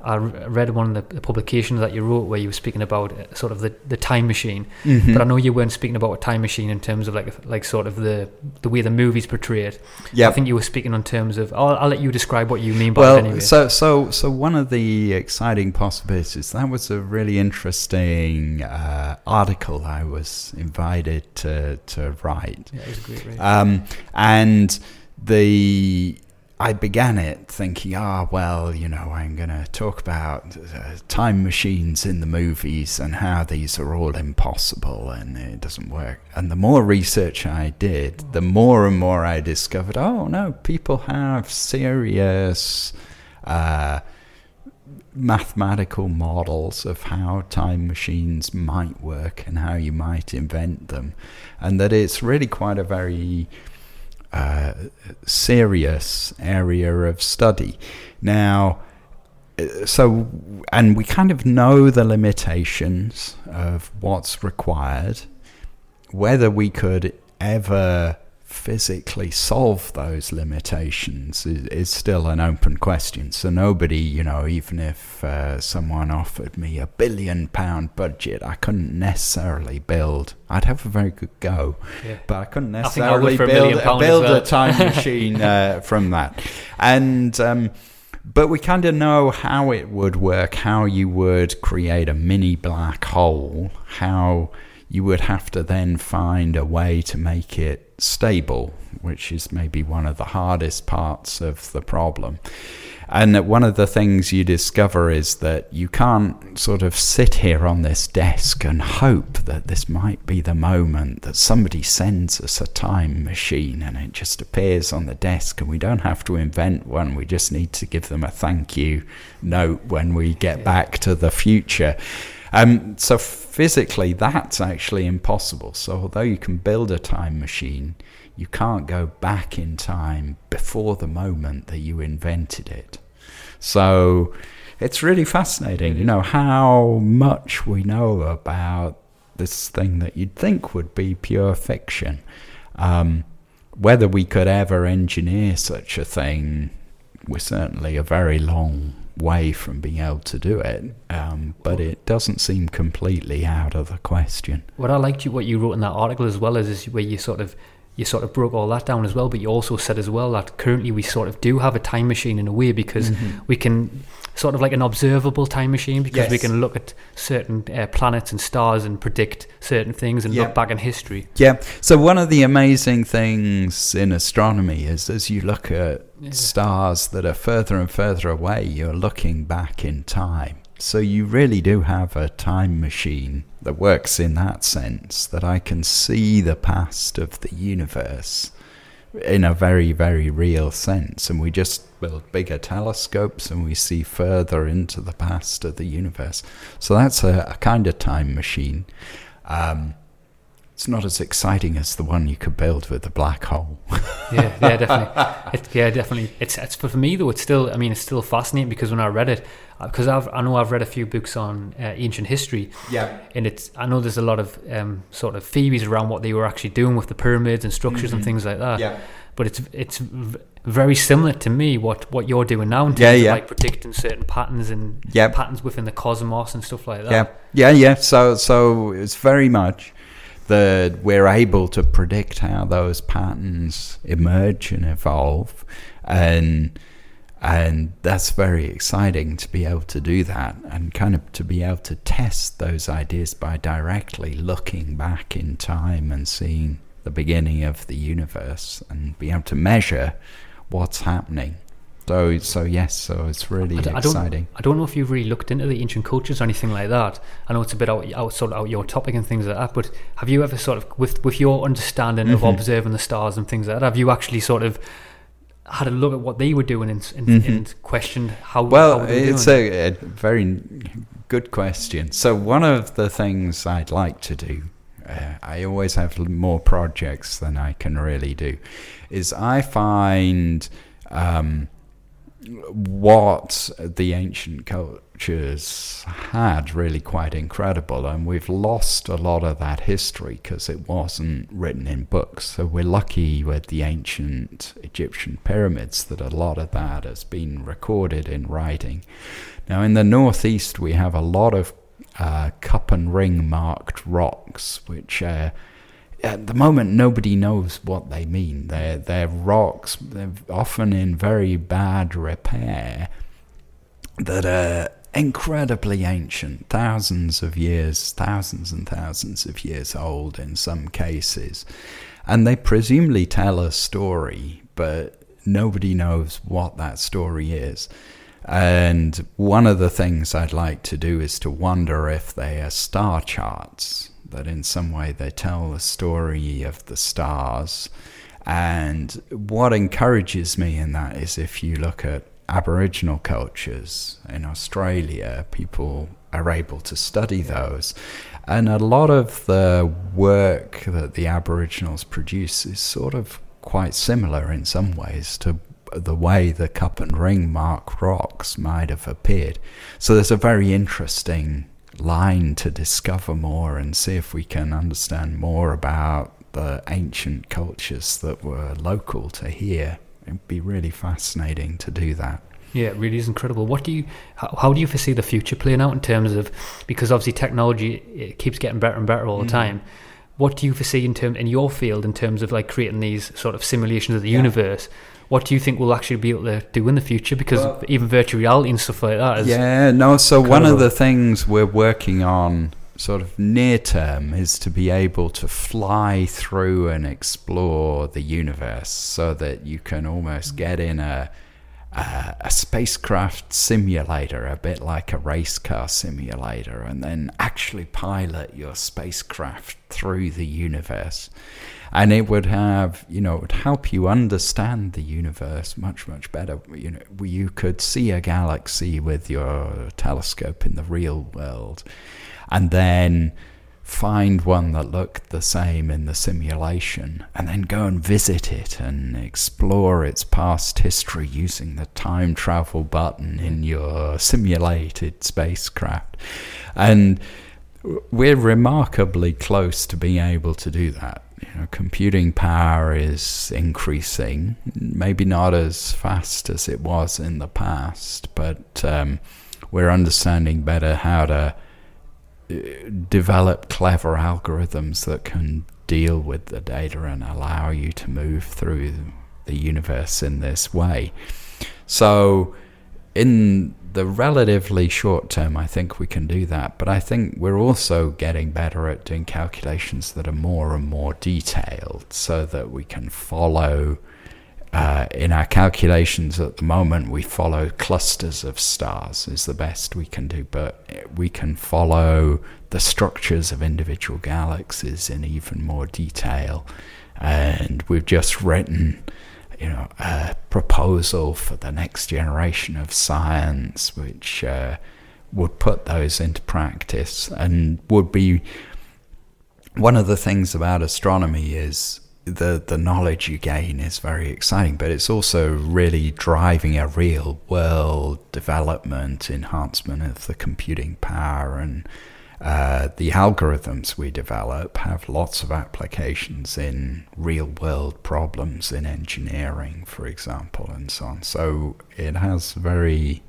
I read one of the, publications that you wrote where you were speaking about uh, sort of the, the time machine. Mm-hmm. But I know you weren't speaking about a time machine in terms of like like sort of the the way the movies portray it. Yeah. I think you were speaking in terms of. I'll, I'll let you describe what you mean by Well, it anyway. so so so one of the exciting possibilities that was a really interesting uh, article I was invited to to write. yeah, it was a great read. Um, and the I began it thinking, ah, well, you know, I'm going to talk about uh, time machines in the movies and how these are all impossible and it doesn't work. And the more research I did, the more and more I discovered, oh no, people have serious. Uh, mathematical models of how time machines might work and how you might invent them, and that it's really quite a very uh, serious area of study. Now, uh, so, and we kind of know the limitations of what's required. Whether we could ever physically solve those limitations is, is still an open question. So nobody, you know, even if uh, someone offered me a billion pound budget, I couldn't necessarily build. I'd have a very good go, Yeah. but I couldn't I I necessarily a build, as build well. a time machine uh, from that. And um, but we kind of know how it would work, how you would create a mini black hole, how you would have to then find a way to make it stable, which is maybe one of the hardest parts of the problem. And that one of the things you discover is that you can't sort of sit here on this desk and hope that this might be the moment that somebody sends us a time machine and it just appears on the desk and we don't have to invent one. We just need to give them a thank you note when we get back to the future. Um, so physically, that's actually impossible. So although you can build a time machine, you can't go back in time before the moment that you invented it. So it's really fascinating, you know, how much we know about this thing that you'd think would be pure fiction. Um, whether we could ever engineer such a thing, we're certainly a very long way from being able to do it. Um, but it doesn't seem completely out of the question. What I liked you, what you wrote in that article as well is, is where you sort of you sort of broke all that down as well. But you also said as well that currently we sort of do have a time machine in a way because Mm-hmm. we can sort of like an observable time machine because we can look at certain uh, planets and stars and predict certain things and Yeah. look back in history. Yeah. So one of the amazing things in astronomy is as you look at stars that are further and further away, you're looking back in time. So you really do have a time machine that works in that sense that I can see the past of the universe in a very, very real sense. And we just build bigger telescopes and we see further into the past of the universe. So that's a, a kind of time machine. Um, it's not as exciting as the one you could build with a black hole. Yeah, yeah, definitely. It, yeah, definitely. It's it's for me though. It's still. I mean, it's still fascinating because when I read it, because I've I know I've read a few books on uh, ancient history. Yeah. And it's I know there's a lot of um, sort of theories around what they were actually doing with the pyramids and structures and things like that. Yeah. But it's it's v- very similar to me what what you're doing now in terms Yeah, yeah. like predicting certain patterns and Yeah. patterns within the cosmos and stuff like that. Yeah, yeah, yeah. So, so it's very much that we're able to predict how those patterns emerge and evolve, and and that's very exciting to be able to do that, and kind of to be able to test those ideas by directly looking back in time and seeing the beginning of the universe, and be able to measure what's happening. So, so yes, so it's really I d- I exciting. don't, I don't know if you've really looked into the ancient cultures or anything like that. I know it's a bit out, out sort of out your topic and things like that. But have you ever sort of, with with your understanding of Mm-hmm. observing the stars and things like that, have you actually sort of had a look at what they were doing and, and, and questioned how Mm-hmm. Well, how it's a, a very good question. So, one of the things I'd like to do, uh, I always have more projects than I can really do, is I find um, what the ancient cultures had really quite incredible, and we've lost a lot of that history because it wasn't written in books. So we're lucky with the ancient Egyptian pyramids that a lot of that has been recorded in writing. Now, in the northeast, we have a lot of uh, cup and ring marked rocks, which uh, at the moment nobody knows what they mean. They're they're rocks. They're often in very bad repair. That are incredibly ancient, thousands of years, thousands and thousands of years old in some cases, and they presumably tell a story, but nobody knows what that story is. And one of the things I'd like to do is to wonder if they are star charts, that in some way they tell the story of the stars. And what encourages me in that is if you look at Aboriginal cultures in Australia, people are able to study those. And a lot of the work that the Aboriginals produce is sort of quite similar in some ways to the way the cup and ring mark rocks might have appeared. So there's a very interesting line to discover more and see if we can understand more about the ancient cultures that were local to here. It'd be really fascinating to do that. Yeah, it really is incredible. What do you, how, how do you foresee the future playing out in terms of, because obviously technology it keeps getting better and better all the mm. time. What do you foresee in term in your field in terms of like creating these sort of simulations of the universe? What do you think we'll actually be able to do in the future? Because even virtual reality and stuff like that is Yeah, no, so one of the things we're working on sort of near term is to be able to fly through and explore the universe so that you can almost mm. get in a a, a spacecraft simulator, a bit like a race car simulator, and then actually pilot your spacecraft through the universe. And it would have, you know, it would help you understand the universe much, much better. You know, you could see a galaxy with your telescope in the real world. and then find one that looked the same in the simulation and then go and visit it and explore its past history using the time travel button in your simulated spacecraft. And we're remarkably close to being able to do that. You know, computing power is increasing, maybe not as fast as it was in the past, but um, we're understanding better how to develop clever algorithms that can deal with the data and allow you to move through the universe in this way. So, in the relatively short term, I think we can do that. But I think we're also getting better at doing calculations that are more and more detailed so that we can follow uh, in our calculations at the moment, we follow clusters of stars, is the best we can do, but we can follow the structures of individual galaxies in even more detail. And we've just written, you know, a proposal for the next generation of science, which uh, would put those into practice and would be one of the things about astronomy is the the knowledge you gain is very exciting, but it's also really driving a real world development, enhancement of the computing power, and uh, the algorithms we develop have lots of applications in real world problems in engineering, for example, and so on. So it has very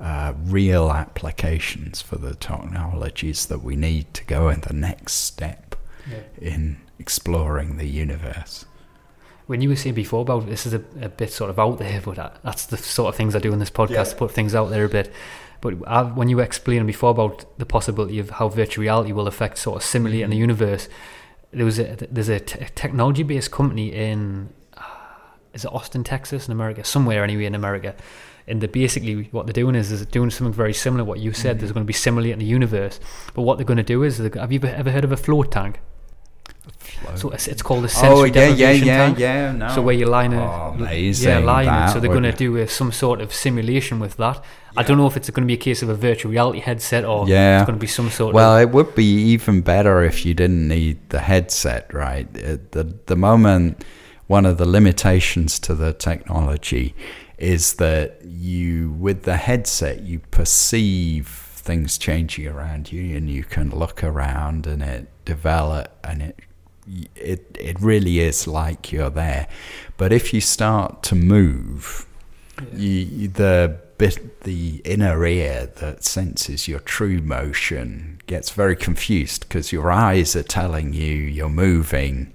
uh, real applications for the technologies that we need to go in the next step yeah. in exploring the universe. When you were saying before about this is a, a bit sort of out there, but that's the sort of things I do in this podcast yeah. to put things out there a bit. But I, when you were explaining before about the possibility of how virtual reality will affect sort of simulating the mm-hmm. universe, there was a there's a technology based company in uh, is it Austin, Texas, in America, somewhere anyway in America. And they're basically what they're doing is, is doing something very similar. To What you said, mm-hmm. there's going to be simulating the universe. But what they're going to do is, have you ever heard of a float tank? So it's, it's called a sensory oh, yeah, deprivation yeah, yeah, tank. Yeah, no. So where you line it, oh, amazing, yeah, line it. So they're going to do some sort of simulation with that. Yeah. I don't know if it's going to be a case of a virtual reality headset or yeah. it's going to be some sort. Of Well, of... it would be even better if you didn't need the headset, right? At the the moment, one of the limitations to the technology is that you, with the headset, you perceive things changing around you, and you can look around and it develop and it it it really is like you're there. But if you start to move, yeah. you, the bit the inner ear that senses your true motion gets very confused because your eyes are telling you you're moving,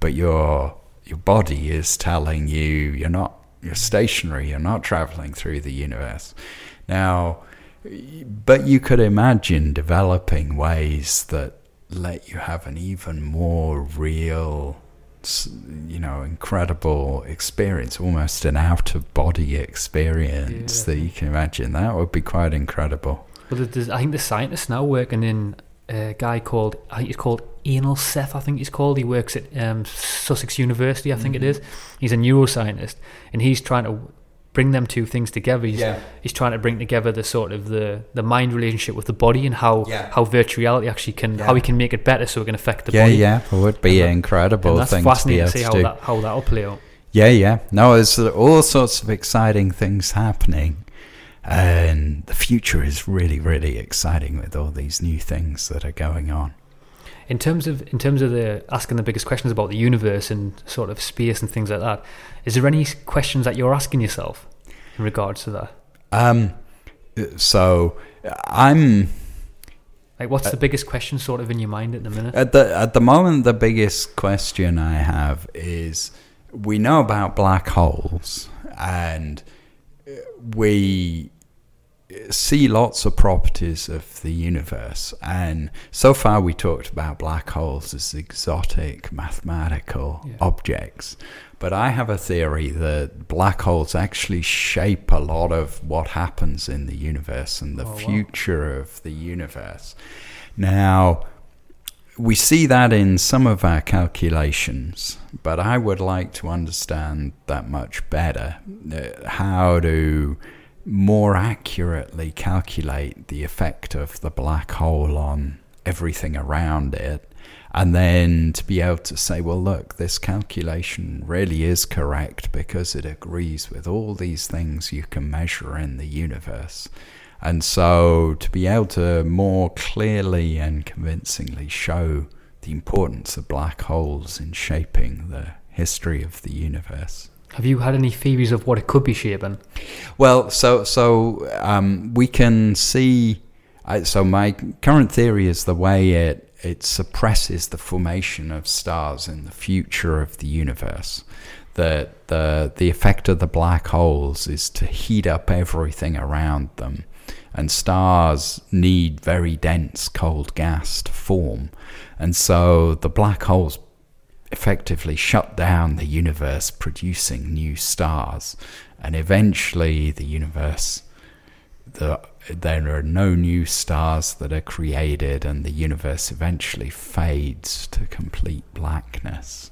but your your body is telling you you're not you're stationary, you're not traveling through the universe. Now, but you could imagine developing ways that let you have an even more real you know incredible experience almost an out of body experience yeah. that you can imagine that would be quite incredible well i think the scientists now working in a guy called i think he's called Anil Seth i think he's called he works at um, sussex university i think mm-hmm. it is he's a neuroscientist and he's trying to bring them two things together. He's, yeah. he's trying to bring together the sort of the, the mind relationship with the body and how yeah. how virtual reality actually can yeah. how we can make it better so it can affect the yeah, body. Yeah, yeah, it would be an incredible that's thing fascinating to, to see how to that how that'll play out. Yeah, yeah. No, there's uh, all sorts of exciting things happening. And the future is really, really exciting with all these new things that are going on in terms of in terms of the asking the biggest questions about the universe and sort of space and things like that, is there any questions that you're asking yourself in regards to that? Um, so I'm. Like, what's uh, the biggest question sort of in your mind at the minute? At the at the moment, the biggest question I have is we know about black holes and we see lots of properties of the universe. And so far, we talked about black holes as exotic mathematical yeah. objects. But I have a theory that black holes actually shape a lot of what happens in the universe and the oh, future wow. of the universe. Now, we see that in some of our calculations, but I would like to understand that much better. Uh, how to more accurately calculate the effect of the black hole on everything around it. And then to be able to say, well, look, this calculation really is correct because it agrees with all these things you can measure in the universe. And so to be able to more clearly and convincingly show the importance of black holes in shaping the history of the universe. Have you had any theories of what it could be shaping? Well, so so um, we can see. I, so my current theory is the way it it suppresses the formation of stars in the future of the universe. That the the effect of the black holes is to heat up everything around them, and stars need very dense cold gas to form, and so the black holes effectively shut down the universe, producing new stars, and eventually the universe the there are no new stars that are created, and the universe eventually fades to complete blackness.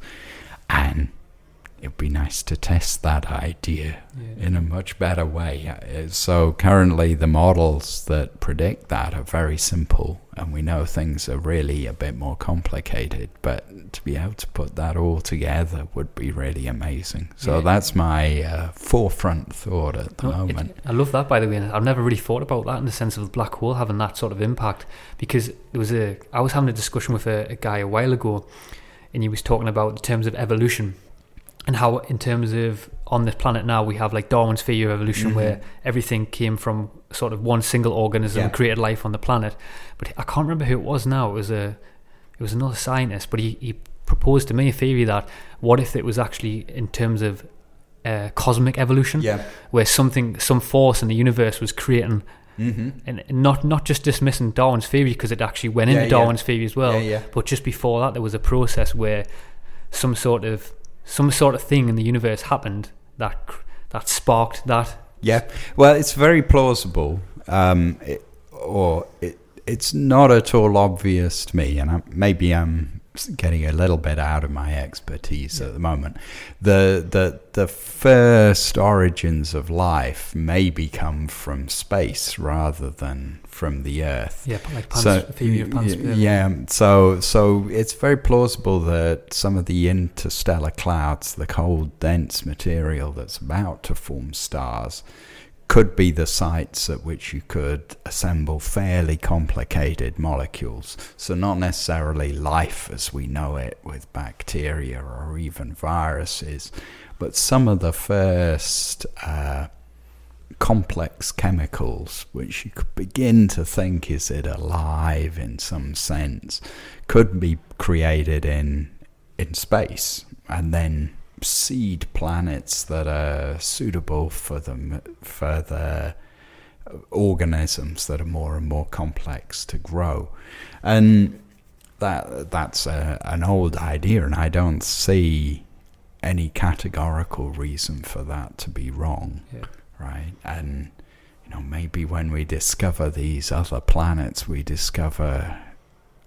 It'd be nice to test that idea yeah. in a much better way. Uh, so, currently, the models that predict that are very simple, and we know things are really a bit more complicated. But to be able to put that all together would be really amazing. So, yeah. that's my uh, forefront thought at the oh, moment. It, I love that, by the way. I've never really thought about that in the sense of the black hole having that sort of impact because there was a. I was having a discussion with a, a guy a while ago, and he was talking about the terms of evolution and how in terms of on this planet now we have like Darwin's theory of evolution mm-hmm. where everything came from sort of one single organism yeah. and created life on the planet. But I can't remember who it was now. It was a it was another scientist, but he, he proposed to me a theory that what if it was actually in terms of uh, cosmic evolution, yeah. where something some force in the universe was creating Mm-hmm. and not not just dismissing Darwin's theory because it actually went yeah, into Darwin's yeah. theory as well. Yeah, but just before that, there was a process where some sort of some sort of thing in the universe happened that that sparked that. Yeah, well, it's very plausible, um, it, or it, it's not at all obvious to me, and I, maybe I'm getting a little bit out of my expertise yeah. at the moment. The the the first origins of life maybe come from space rather than from the Earth. Yeah, like Pan's, so, yeah, um, so so it's very plausible that some of the interstellar clouds, the cold, dense material that's about to form stars, could be the sites at which you could assemble fairly complicated molecules. So, not necessarily life as we know it with bacteria or even viruses, but some of the first uh, complex chemicals, which you could begin to think is it alive in some sense, could be created in in space and then seed planets that are suitable for them for the organisms that are more and more complex to grow, and that that's a, an old idea, and I don't see any categorical reason for that to be wrong, yeah. right? And you know, maybe when we discover these other planets, we discover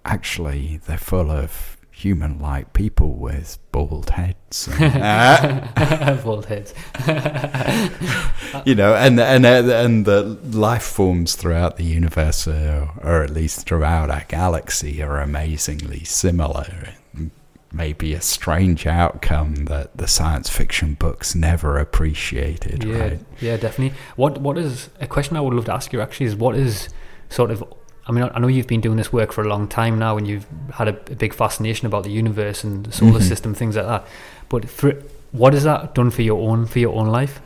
actually they're full of human like people with bald heads. And, bald heads. you know, and, and, and the life forms throughout the universe, uh, or at least throughout our galaxy, are amazingly similar. Maybe a strange outcome that the science fiction books never appreciated. Yeah, right? yeah, definitely. What What is a question I would love to ask you actually is what is sort of I mean, I know you've been doing this work for a long time now, and you've had a, a big fascination about the universe and the solar mm-hmm. system, things like that. But for, what has that done for your own for your own life?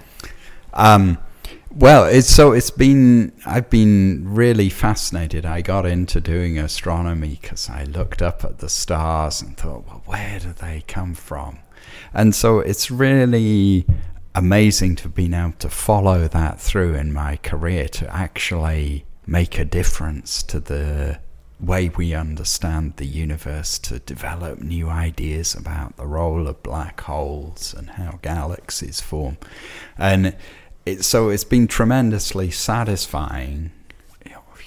Um, well, it's so it's been I've been really fascinated. I got into doing astronomy because I looked up at the stars and thought, well, where do they come from? And so it's really amazing to have been able to follow that through in my career to actually make a difference to the way we understand the universe, to develop new ideas about the role of black holes and how galaxies form. And it, so it's been tremendously satisfying,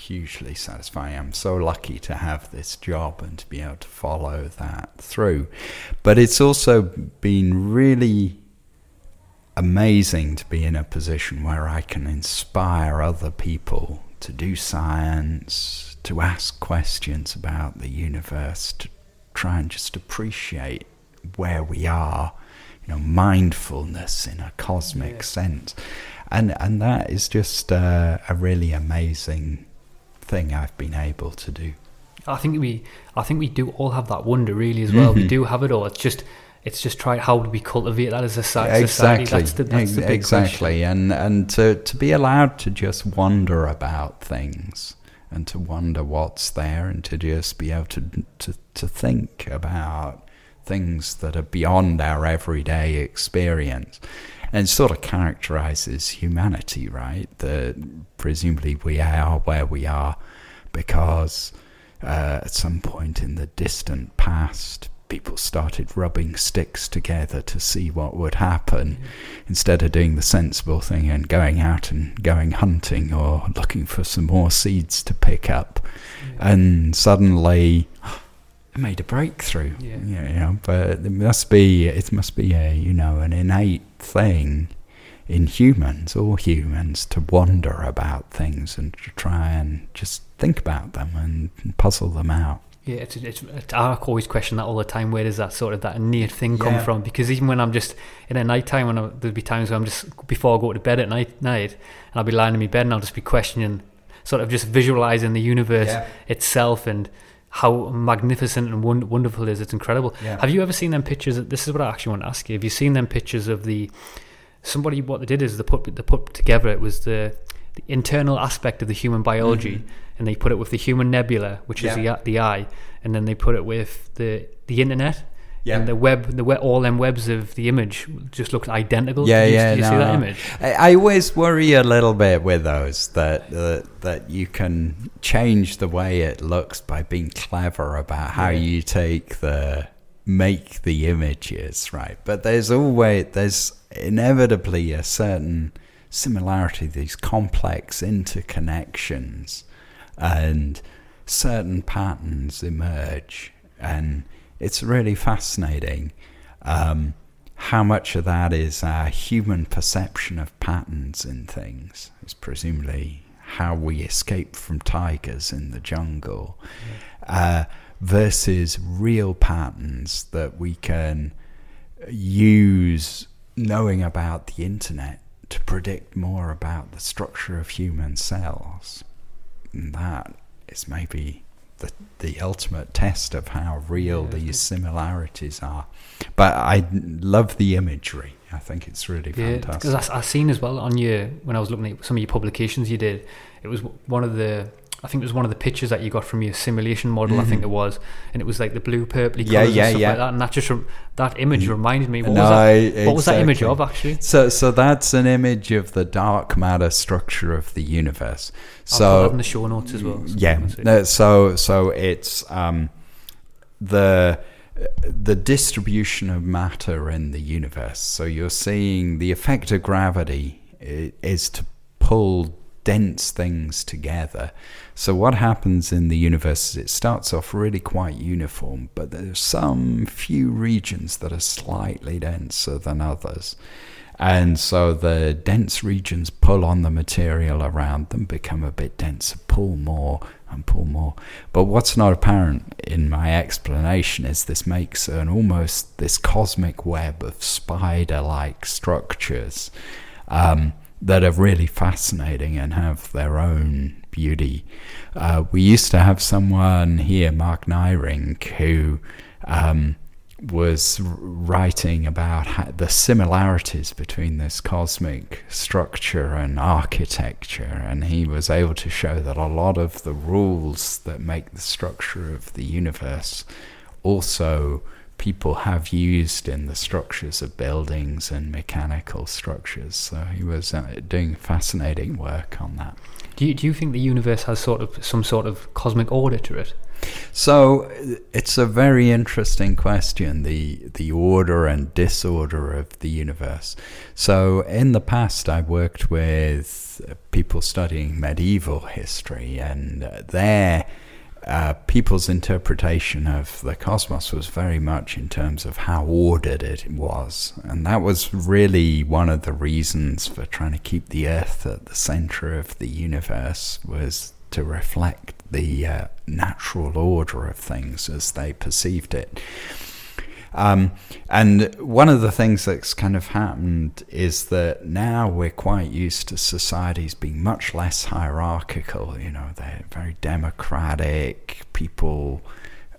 hugely satisfying. I'm so lucky to have this job and to be able to follow that through. But it's also been really amazing to be in a position where I can inspire other people to do science, to ask questions about the universe, to try and just appreciate where we are, you know, mindfulness in a cosmic sense. And, and that is just uh, a really amazing thing I've been able to do. I think we, I think we do all have that wonder really as well. We Mhm. do have it all. It's just, it's just try how do we cultivate that as a society? exactly. That's the, that's the exactly. And and to to be allowed to just wonder about things and to wonder what's there and to just be able to to to think about things that are beyond our everyday experience and sort of characterizes humanity right? That presumably we are where we are because uh, at some point in the distant past, people started rubbing sticks together to see what would happen mm. instead of doing the sensible thing and going out and going hunting or looking for some more seeds to pick up. And suddenly, it made a breakthrough. Yeah. You know, but it must be it must be a you know an innate thing in humans, all humans, to wonder about things and to try and just think about them and puzzle them out. Yeah, it's, it's, it's I always question that all the time. Where does that sort of that near thing come Yeah. from? Because even when I'm just in a night time, when I, there'll be times where I'm just before I go to bed at night, night, and I'll be lying in my bed and I'll just be questioning, sort of just visualizing the universe Yeah. itself and how magnificent and won- wonderful it is. It's incredible. Yeah. Have you ever seen them pictures? This is what I actually want to ask you. Have you seen them pictures of the somebody? What they did is they put they put together it was the the internal aspect of the human biology, mm-hmm. And they put it with the human nebula, which is. Yeah. the the eye, and then they put it with the the internet. Yeah. And the web, the web, all them webs of the image just looked identical. Yeah, you, yeah. You no, see that image? I, I always worry a little bit with those that uh, that you can change the way it looks by being clever about how you take the make the images right. But there's always there's inevitably a certain similarity, these complex interconnections, and certain patterns emerge, and it's really fascinating. Um, how much of that is our human perception of patterns in things? It's presumably how we escape from tigers in the jungle, uh, versus real patterns that we can use knowing about the internet to predict more about the structure of human cells. And that is maybe the, the ultimate test of how real these similarities are. But I love the imagery. I think it's really Yeah, fantastic. because I, I seen as well on your when I was looking at some of your publications you did. It was one of the I think it was one of the pictures that you got from your simulation model. I think it was, and it was like the blue, purpley Mm-hmm. Yeah, colours yeah, and stuff yeah. like that. And that just that image reminded me. What No, was that? What was that image of actually? So, so that's an image of the dark matter structure of the universe. I'll So, in the show notes as well. yeah people can see. no, so so it's um the the distribution of matter in the universe so you're seeing the effect of gravity is to pull dense things together. So what happens in the universe is it starts off really quite uniform but there's some few regions that are slightly denser than others. And so the dense regions pull on the material around them, become a bit denser, pull more and pull more. But what's not apparent in my explanation is this makes an almost this cosmic web of spider like structures. Um, that are really fascinating and have their own beauty. Uh, we used to have someone here, Mark Neyrinck, who. Um, was writing about the similarities between this cosmic structure and architecture, and he was able to show that a lot of the rules that make the structure of the universe also people have used in the structures of buildings and mechanical structures. So he was uh, doing fascinating work on that. Do you, do you think the universe has sort of some sort of cosmic order to it? So it's a very interesting question the the order and disorder of the universe. So in the past I worked with people studying medieval history and uh, there uh, people's interpretation of the cosmos was very much in terms of how ordered it was. And that was really one of the reasons for trying to keep the Earth at the center of the universe was to reflect the uh, natural order of things as they perceived it. Um, and one of the things that's kind of happened is that now we're quite used to societies being much less hierarchical. You know, they're very democratic. People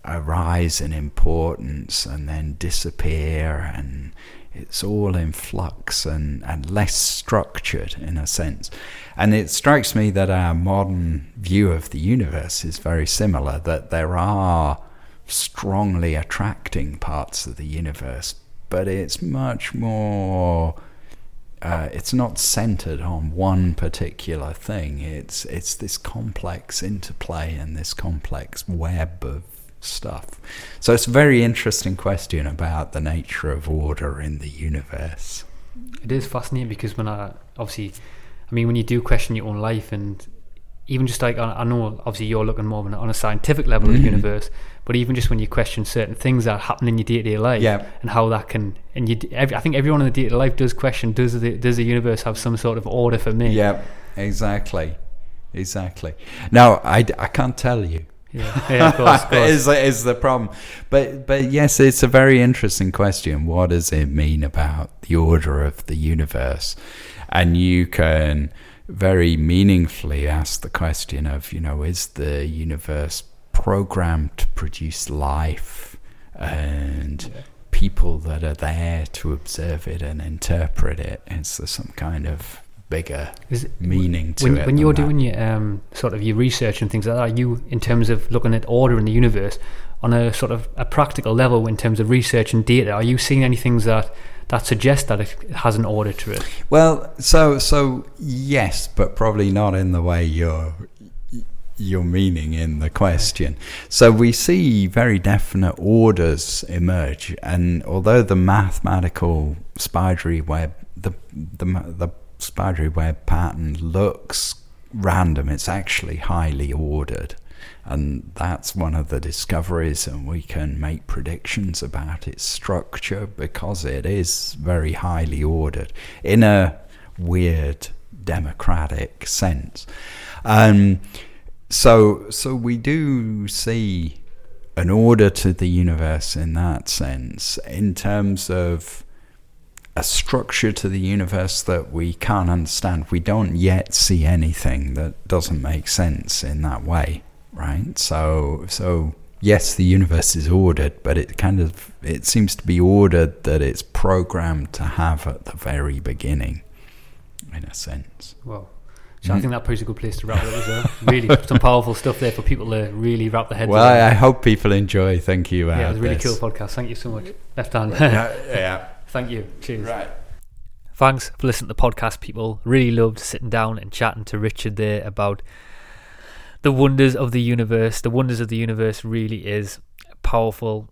arise in importance and then disappear, and it's all in flux and, and less structured in a sense. And it strikes me that our modern view of the universe is very similar, that there are strongly attracting parts of the universe, but it's much more. Uh, it's not centered on one particular thing. It's it's this complex interplay and this complex web of stuff. So it's a very interesting question about the nature of order in the universe. It is fascinating because when I obviously, I mean, when you do question your own life and even just like I know obviously you're looking more on a scientific level mm-hmm. of the mm-hmm. universe, but even just when you question certain things that happen in your day to day life, yeah. and how that can and you, I think everyone in the day to day life does question does the does the universe have some sort of order for me? Yeah, exactly, exactly. Now I, I can't tell you. Yeah, yeah of course, of course. is, is the problem, but but yes, it's a very interesting question. What does it mean about the order of the universe? And you can very meaningfully ask the question of, you know, is the universe programmed to produce life and yeah. people that are there to observe it and interpret it? Is there some kind of bigger it, meaning to when, it? When you're that? doing your um, sort of your research and things like that, are you, in terms of looking at order in the universe, on a sort of a practical level in terms of research and data, are you seeing any things that that suggests that it has an order to it. Well, so so yes, but probably not in the way you're you're meaning in the question. So we see very definite orders emerge, and although the mathematical spidery web, the the the spidery web pattern looks random, it's actually highly ordered and that's one of the discoveries and we can make predictions about its structure because it is very highly ordered in a weird democratic sense. Um, so so we do see an order to the universe in that sense in terms of a structure to the universe that we can't understand. We don't yet see anything that doesn't make sense in that way right? So so yes, the universe is ordered, but it kind of it seems to be ordered that it's programmed to have at the very beginning, in a sense. Well. So I mm. think that probably a good place to wrap it up as well. Really, some powerful stuff there for people to really wrap their heads well, around. I, I hope people enjoy. Thank you. Yeah, it was a really this. cool podcast. Thank you so much. Left hand. yeah, yeah. Thank you. Cheers. Right. Thanks for listening to the podcast, people. Really loved sitting down and chatting to Richard there about the wonders of the universe. The wonders of the universe really is a powerful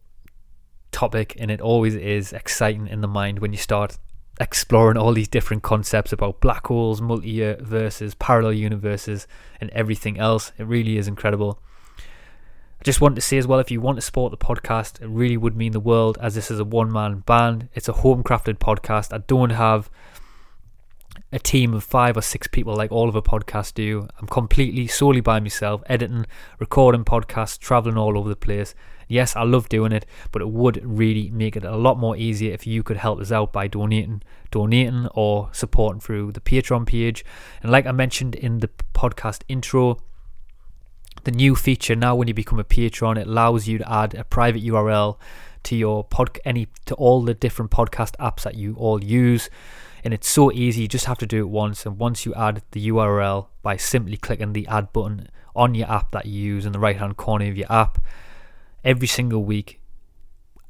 topic, and it always is exciting in the mind when you start exploring all these different concepts about black holes, multiverses, parallel universes, and everything else. It really is incredible. I just want to say as well if you want to support the podcast, it really would mean the world as this is a one man band. It's a home crafted podcast. I don't have a team of five or six people like all of a podcast do. I'm completely solely by myself, editing, recording podcasts, traveling all over the place. Yes, I love doing it, but it would really make it a lot more easier if you could help us out by donating, donating or supporting through the Patreon page. And like I mentioned in the podcast intro, the new feature now when you become a patron, it allows you to add a private URL to your pod any to all the different podcast apps that you all use and it's so easy. You just have to do it once, and once you add the URL by simply clicking the add button on your app that you use in the right hand corner of your app, every single week,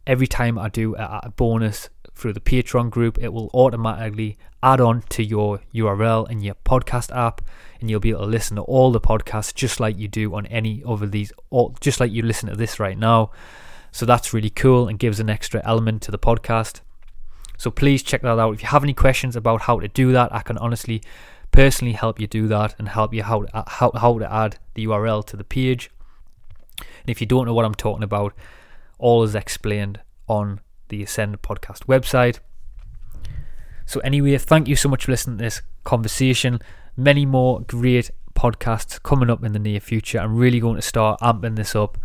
every time I do a, bonus through the Patreon group, it will automatically add on to your URL in your podcast app, and you'll be able to listen to all the podcasts just like you do on any of these, or just like you listen to this right now. So that's really cool and gives an extra element to the podcast. So please check that out. If you have any questions about how to do that, I can honestly, personally help you do that and help you how to, uh, how, how to add the URL to the page. And if you don't know what I'm talking about, all is explained on the Ascend podcast website. So, anyway, thank you so much for listening to this conversation. Many more great podcasts coming up in the near future. I'm really going to start amping this up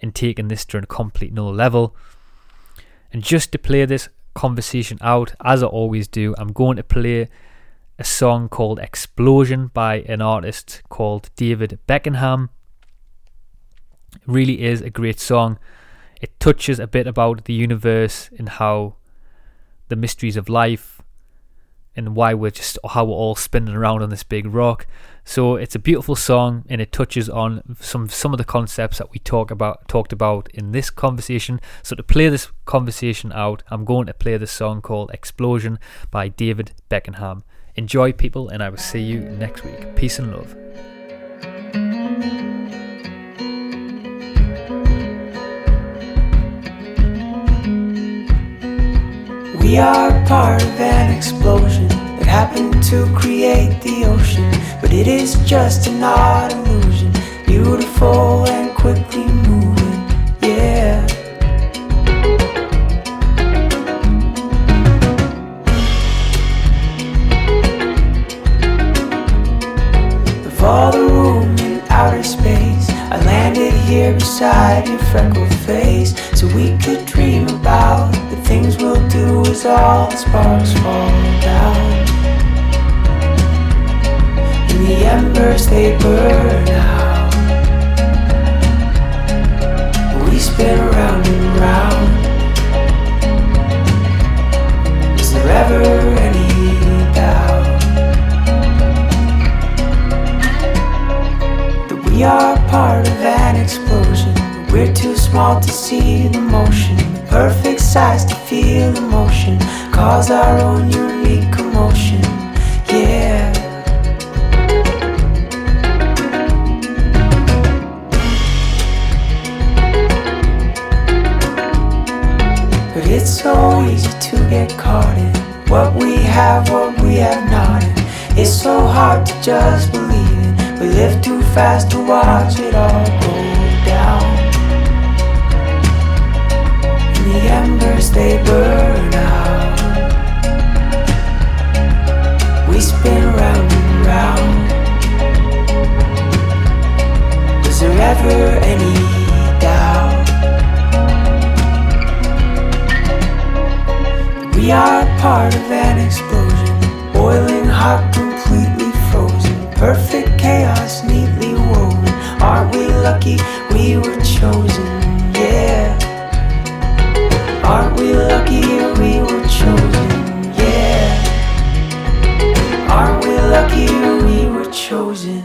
and taking this to a complete another level. And just to play this conversation out, as I always do, I'm going to play a song called Explosion by an artist called David Beckenham. It really is a great song. It touches a bit about the universe and how the mysteries of life and why we're just how we're all spinning around on this big rock. So it's a beautiful song and it touches on some some of the concepts that we talk about talked about in this conversation. So to play this conversation out, I'm going to play this song called Explosion by David Beckenham. Enjoy people and I will see you next week. Peace and love. We are part of an explosion happened to create the ocean, but it is just an odd illusion, beautiful and quickly moving. Yeah. Of all the room in outer space, I landed here beside your freckled face so we could dream about the things we'll do as all the sparks fall down. And the embers they burn out. We spin around and round. Is there ever any doubt? that we are part of an explosion. We're too small to see the motion, perfect size to feel emotion, cause our own unique commotion. Yeah. But it's so easy to get caught in what we have, what we have not. And it's so hard to just believe it. We live too fast to watch it all go they burn out. We spin round and round. Was there ever any doubt? We are part of an explosion, boiling hot, completely frozen. Perfect chaos, neatly woven. Aren't we lucky we were chosen? Aren't we lucky we were chosen? Yeah. Aren't we lucky we were chosen?